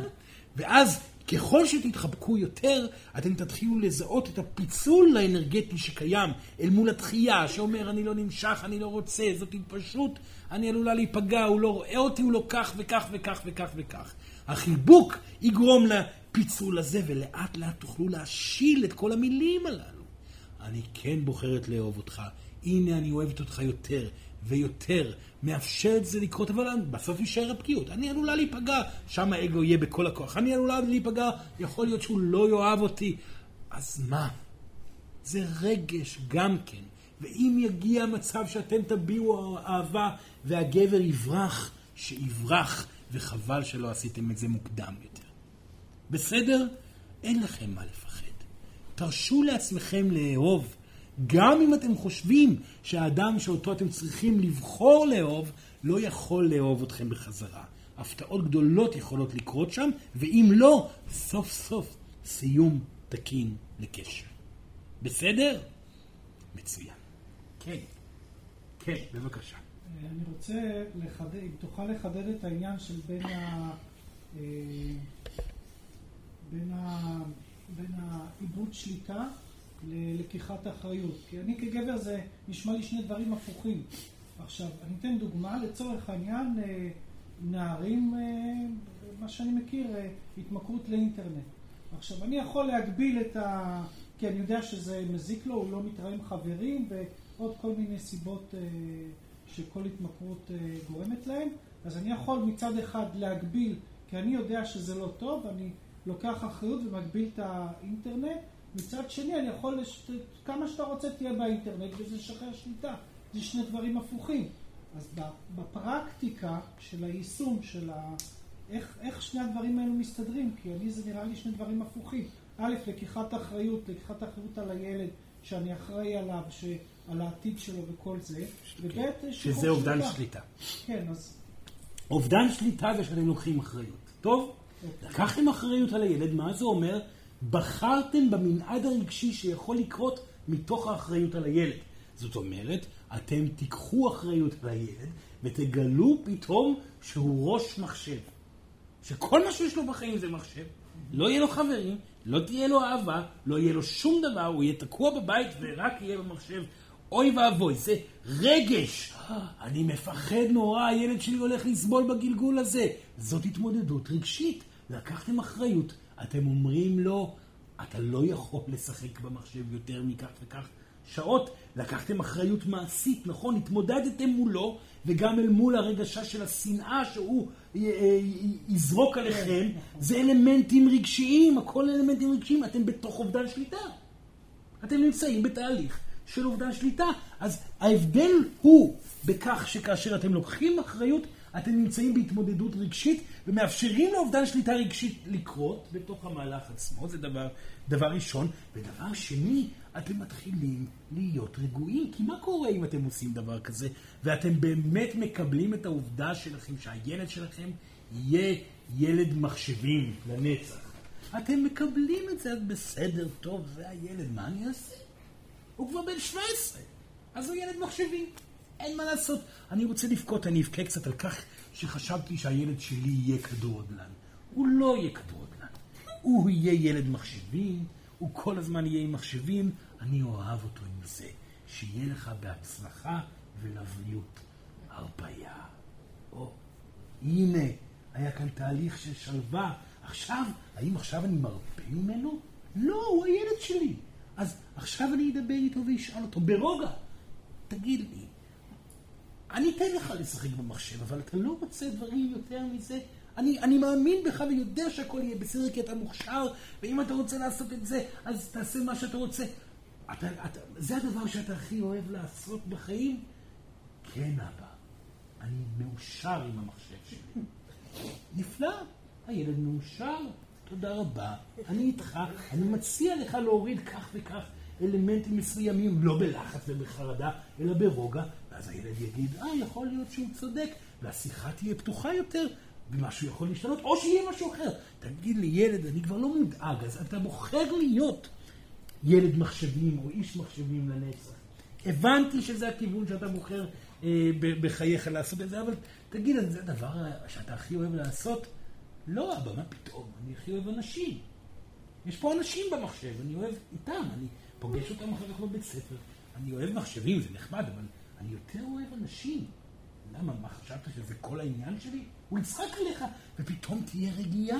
S1: ואז ככל שתתחבקו יותר, אתם תתחילו לזהות את הפיצול האנרגטי שקיים אל מול התחייה, שאומר אני לא נמשך, אני לא רוצה, זאת התפשרות, אני עלולה להיפגע, הוא לא רואה אותי, הוא לא כך וכך וכך וכך וכך. החיבוק יגרום לפיצול הזה, ולאט לאט תוכלו להשיל את כל המילים הללו. אני כן בוחרת לאהוב אותך, הנה אני אוהבת אותך יותר ויותר, מאפשר את זה לקרות, אבל בסוף יישאר הפגיעות. אני עלולה להיפגע, שם האגו יהיה בכל הכוח. אני עלולה להיפגע, יכול להיות שהוא לא יאהב אותי. אז מה? זה רגש גם כן. ואם יגיע מצב שאתם תביעו אהבה והגבר יברח, שיברח, וחבל שלא עשיתם את זה מוקדם יותר. בסדר? אין לכם מה לפחד. תרשו לעצמכם לאהוב. גם אם אתם חושבים שהאדם שאותו אתם צריכים לבחור לאהוב, לא יכול לאהוב אתכם בחזרה. הפתעות גדולות יכולות לקרות שם, ואם לא, סוף סוף סיום תקין לקשר. בסדר? מצוין. כן, כן, בבקשה.
S9: אני רוצה לחדד, אם תוכל לחדד את העניין של בין ה... אה, בין ה... בין העיבוד שליטה ללקיחת אחריות. כי אני כגבר זה נשמע לי שני דברים הפוכים. עכשיו, אני אתן דוגמה, לצורך העניין, אה, נערים, אה, מה שאני מכיר, אה, התמכרות לאינטרנט. עכשיו, אני יכול להגביל את ה... כי אני יודע שזה מזיק לו, הוא לא מתראה עם חברים, ועוד כל מיני סיבות שכל התמכרות גורמת להם. אז אני יכול מצד אחד להגביל, כי אני יודע שזה לא טוב, אני לוקח אחריות ומגביל את האינטרנט, מצד שני, אני יכול, לש... כמה שאתה רוצה תהיה באינטרנט וזה שחרר שליטה. זה שני דברים הפוכים. אז בפרקטיקה של היישום של ה... איך, איך שני הדברים האלו מסתדרים? כי אני זה נראה לי שני דברים הפוכים. א', לקיחת אחריות, לקיחת אחריות על הילד שאני אחראי עליו, ש... על העתיד שלו וכל זה, וב',
S1: שזה אובדן שליטה.
S9: כן, אז...
S1: אובדן שליטה זה שאתם לוקחים אחריות. טוב? אוקיי. לקחתם אחריות על הילד, מה זה אומר? בחרתם במנעד הרגשי שיכול לקרות מתוך האחריות על הילד. זאת אומרת, אתם תיקחו אחריות על הילד ותגלו פתאום שהוא ראש מחשב. שכל מה שיש לו בחיים זה מחשב. לא יהיה לו חברים, לא תהיה לו אהבה, לא יהיה לו שום דבר, הוא יהיה תקוע בבית ורק יהיה לו מחשב. אוי ואבוי, זה רגש. אני מפחד נורא, הילד שלי הולך לסבול בגלגול הזה. זאת התמודדות רגשית. לקחתם אחריות אתם אומרים לו, אתה לא יכול לשחק במחשב יותר מכך וכך שעות. לקחתם אחריות מעשית, נכון? התמודדתם מולו, וגם אל מול הרגשה של השנאה שהוא אה, אה, יזרוק עליכם. זה אלמנטים רגשיים, הכל אלמנטים רגשיים. אתם בתוך אובדן שליטה. אתם נמצאים בתהליך של אובדן שליטה. אז ההבדל הוא בכך שכאשר אתם לוקחים אחריות, אתם נמצאים בהתמודדות רגשית ומאפשרים לאובדן שליטה רגשית לקרות בתוך המהלך עצמו, זה דבר, דבר ראשון. ודבר שני, אתם מתחילים להיות רגועים. כי מה קורה אם אתם עושים דבר כזה, ואתם באמת מקבלים את העובדה שלכם שהילד שלכם יהיה ילד מחשבים לנצח? אתם מקבלים את זה, בסדר, טוב, זה הילד, מה אני אעשה? הוא כבר בן 17, אז הוא ילד מחשבים. אין מה לעשות. אני רוצה לבכות, אני אבכה קצת על כך שחשבתי שהילד שלי יהיה כדורגלן. הוא לא יהיה כדורגלן. הוא יהיה ילד מחשבים, הוא כל הזמן יהיה עם מחשבים, אני אוהב אותו עם זה. שיהיה לך בהצלחה ולבריאות. הרפאיה. או, הנה, היה כאן תהליך של שלווה. עכשיו, האם עכשיו אני מרפא ממנו? לא, הוא הילד שלי. אז עכשיו אני אדבר איתו ואשאל אותו, ברוגע, תגיד לי, אני אתן לך לשחק במחשב, אבל אתה לא רוצה דברים יותר מזה? אני, אני מאמין בך ויודע שהכל יהיה בסדר כי אתה מוכשר, ואם אתה רוצה לעשות את זה, אז תעשה מה שאתה רוצה. אתה, אתה, זה הדבר שאתה הכי אוהב לעשות בחיים? כן, אבא. אני מאושר עם המחשב שלי. נפלא, הילד מאושר, תודה רבה. אני איתך, אני מציע לך להוריד כך וכך אלמנטים מסוימים, לא בלחץ ובחרדה, אלא ברוגע, ואז הילד יגיד, אה, יכול להיות שהוא צודק, והשיחה תהיה פתוחה יותר, ומשהו יכול להשתנות, או שיהיה משהו אחר. תגיד לי, ילד, אני כבר לא מודאג, אז אתה בוחר להיות ילד מחשבים או איש מחשבים לנצח. הבנתי שזה הכיוון שאתה בוחר אה, בחייך לעשות את זה, אבל תגיד, זה הדבר שאתה הכי אוהב לעשות? לא, אבא, מה פתאום? אני הכי אוהב אנשים. יש פה אנשים במחשב, אני אוהב איתם, אני פוגש אותם אחר כך בבית ספר. אני אוהב מחשבים, זה נחמד, אבל אני יותר אוהב אנשים. למה, מה חשבת שזה כל העניין שלי? הוא יצחק עליך, ופתאום תהיה רגיעה.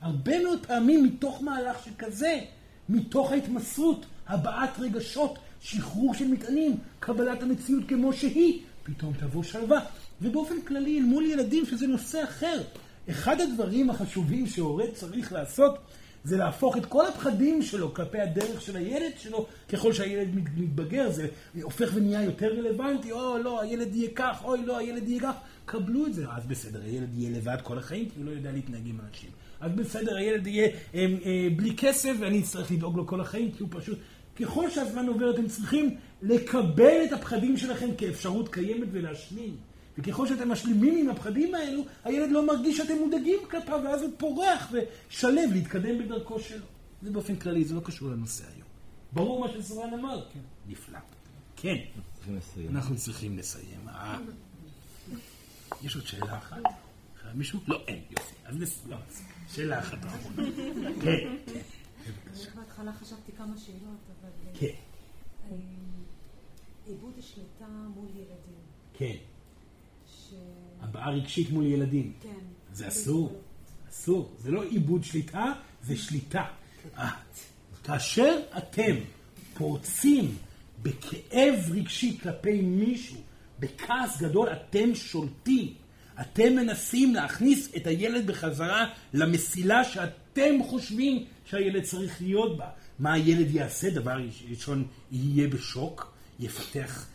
S1: הרבה מאוד פעמים מתוך מהלך שכזה, מתוך ההתמסרות, הבעת רגשות, שחרור של מטענים, קבלת המציאות כמו שהיא, פתאום תבוא שלווה. ובאופן כללי, אל מול ילדים, שזה נושא אחר, אחד הדברים החשובים שהורה צריך לעשות, זה להפוך את כל הפחדים שלו כלפי הדרך של הילד שלו, ככל שהילד מת- מתבגר, זה הופך ונהיה יותר רלוונטי, או לא, הילד יהיה כך, אוי לא, הילד יהיה כך, קבלו את זה, אז בסדר, הילד יהיה לבד כל החיים, כי הוא לא יודע להתנהג עם אנשים. אז בסדר, הילד יהיה אה, אה, בלי כסף, ואני אצטרך לדאוג לו כל החיים, כי הוא פשוט... ככל שהזמן עובר, אתם צריכים לקבל את הפחדים שלכם כאפשרות קיימת ולהשלים. וככל שאתם משלימים עם הפחדים האלו, הילד לא מרגיש שאתם מודאגים כלפיו, ואז הוא פורח ושלב להתקדם בדרכו שלו. זה באופן כללי, זה לא קשור לנושא היום. ברור מה שסורן אמר? כן. נפלא. כן. אנחנו צריכים לסיים. אה. יש עוד שאלה אחת? מישהו? לא, אין, יופי. אז נס... לא, שאלה אחת אחרונה. כן, כן.
S10: בהתחלה חשבתי כמה שאלות, אבל... אה,
S1: כן,
S10: אה, איבוד השליטה מול ילדים.
S1: כן.
S10: ש...
S1: הבעה רגשית מול ילדים.
S10: כן.
S1: זה אסור. אסור. זה לא איבוד שליטה, זה שליטה. אה, כאשר אתם פורצים בכאב רגשי כלפי מישהו, בכעס גדול, אתם שולטים. אתם מנסים להכניס את הילד בחזרה למסילה שאתם חושבים שהילד צריך להיות בה. מה הילד יעשה? דבר ראשון, יהיה בשוק, יפתח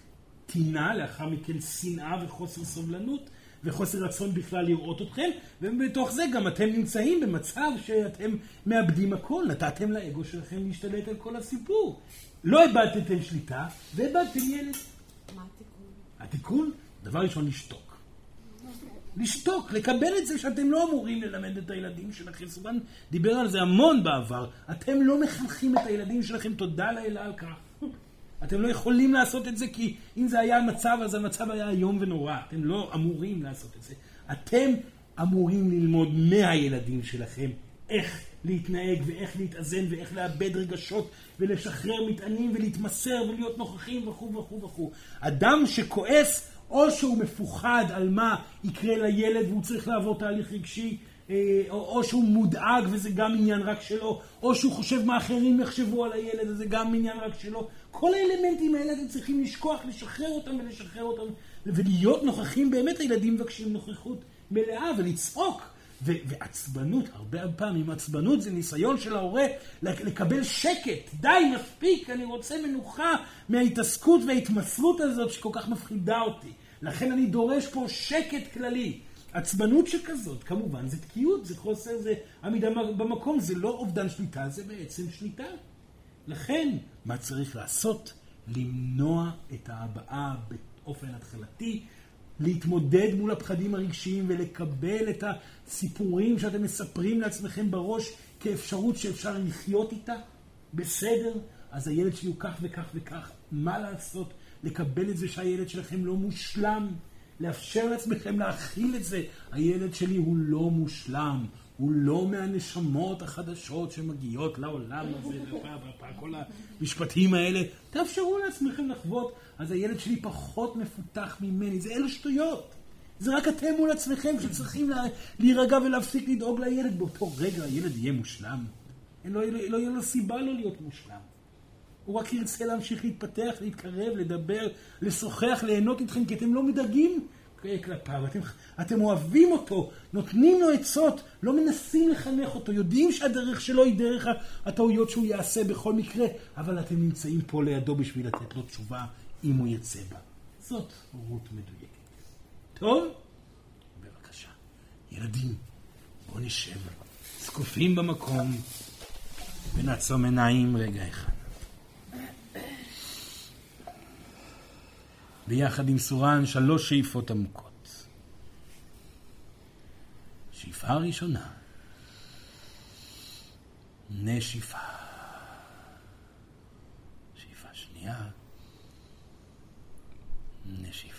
S1: טינה, לאחר מכן שנאה וחוסר סובלנות, וחוסר רצון בכלל לראות אתכם, ובתוך זה גם אתם נמצאים במצב שאתם מאבדים הכל, נתתם לאגו שלכם להשתלט על כל הסיפור. לא איבדתם שליטה, ואיבדתם ילד.
S10: מה התיקון?
S1: התיקון, דבר ראשון, לשתוק. לשתוק, לקבל את זה שאתם לא אמורים ללמד את הילדים שלכם. סובן דיבר על זה המון בעבר. אתם לא מחנכים את הילדים שלכם, תודה לאלה על כך. אתם לא יכולים לעשות את זה, כי אם זה היה המצב, אז המצב היה איום ונורא. אתם לא אמורים לעשות את זה. אתם אמורים ללמוד מהילדים שלכם איך להתנהג ואיך להתאזן ואיך לאבד רגשות ולשחרר מטענים ולהתמסר ולהיות נוכחים וכו' וכו' וכו'. אדם שכועס, או שהוא מפוחד על מה יקרה לילד והוא צריך לעבור תהליך רגשי, אה, או, שהוא מודאג וזה גם עניין רק שלו, או שהוא חושב מה אחרים יחשבו על הילד וזה גם עניין רק שלו. כל האלמנטים האלה אתם צריכים לשכוח, לשחרר אותם ולשחרר אותם, ולהיות נוכחים, באמת הילדים מבקשים נוכחות מלאה ולצעוק. ו- ועצבנות, הרבה פעמים עצבנות זה ניסיון של ההורה לקבל שקט. די, מספיק, אני רוצה מנוחה מההתעסקות וההתמסרות הזאת שכל כך מפחידה אותי. לכן אני דורש פה שקט כללי. עצבנות שכזאת, כמובן, זה תקיעות, זה חוסר, זה עמידה במקום, זה לא אובדן שליטה, זה בעצם שליטה. לכן, מה צריך לעשות? למנוע את ההבעה באופן התחלתי, להתמודד מול הפחדים הרגשיים ולקבל את הסיפורים שאתם מספרים לעצמכם בראש כאפשרות שאפשר לחיות איתה. בסדר, אז הילד שלי הוא כך וכך וכך. מה לעשות? לקבל את זה שהילד שלכם לא מושלם. לאפשר לעצמכם להכיל את זה. הילד שלי הוא לא מושלם. הוא לא מהנשמות החדשות שמגיעות לעולם הזה, ופה, ופה, כל המשפטים האלה. תאפשרו לעצמכם לחוות. אז הילד שלי פחות מפותח ממני. זה אלו שטויות. זה רק אתם מול עצמכם שצריכים לה, להירגע ולהפסיק לדאוג לילד. באותו רגע הילד יהיה מושלם. לא, לא, לא יהיה לו סיבה לא להיות מושלם. הוא רק ירצה להמשיך להתפתח, להתקרב, לדבר, לשוחח, ליהנות איתכם, כי אתם לא מדאגים כלפיו. אתם, אתם אוהבים אותו, נותנים לו עצות, לא מנסים לחנך אותו, יודעים שהדרך שלו היא דרך הטעויות שהוא יעשה בכל מקרה, אבל אתם נמצאים פה לידו בשביל לתת לו תשובה אם הוא יצא בה. זאת הורות מדויקת. טוב? בבקשה. ילדים, בואו נשב, זקופים במקום, ונעצום עיניים רגע אחד. ביחד עם סורן שלוש שאיפות עמוקות. שאיפה ראשונה, נשיפה. שאיפה שנייה, נשיפה.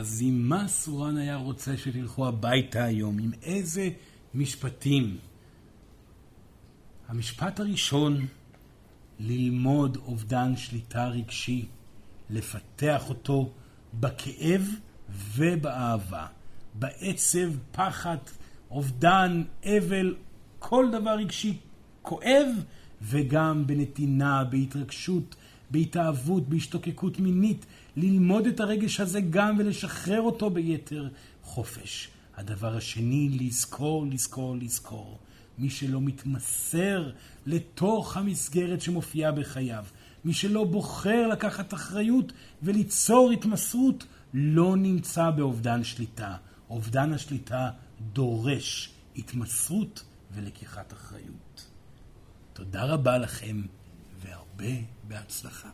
S1: אז עם מה סורן היה רוצה שתלכו הביתה היום? עם איזה משפטים? המשפט הראשון, ללמוד אובדן שליטה רגשי, לפתח אותו בכאב ובאהבה, בעצב, פחד, אובדן, אבל, כל דבר רגשי כואב, וגם בנתינה, בהתרגשות, בהתאהבות, בהשתוקקות מינית, ללמוד את הרגש הזה גם ולשחרר אותו ביתר חופש. הדבר השני, לזכור, לזכור, לזכור. מי שלא מתמסר לתוך המסגרת שמופיעה בחייו, מי שלא בוחר לקחת אחריות וליצור התמסרות, לא נמצא באובדן שליטה. אובדן השליטה דורש התמסרות ולקיחת אחריות. תודה רבה לכם והרבה בהצלחה.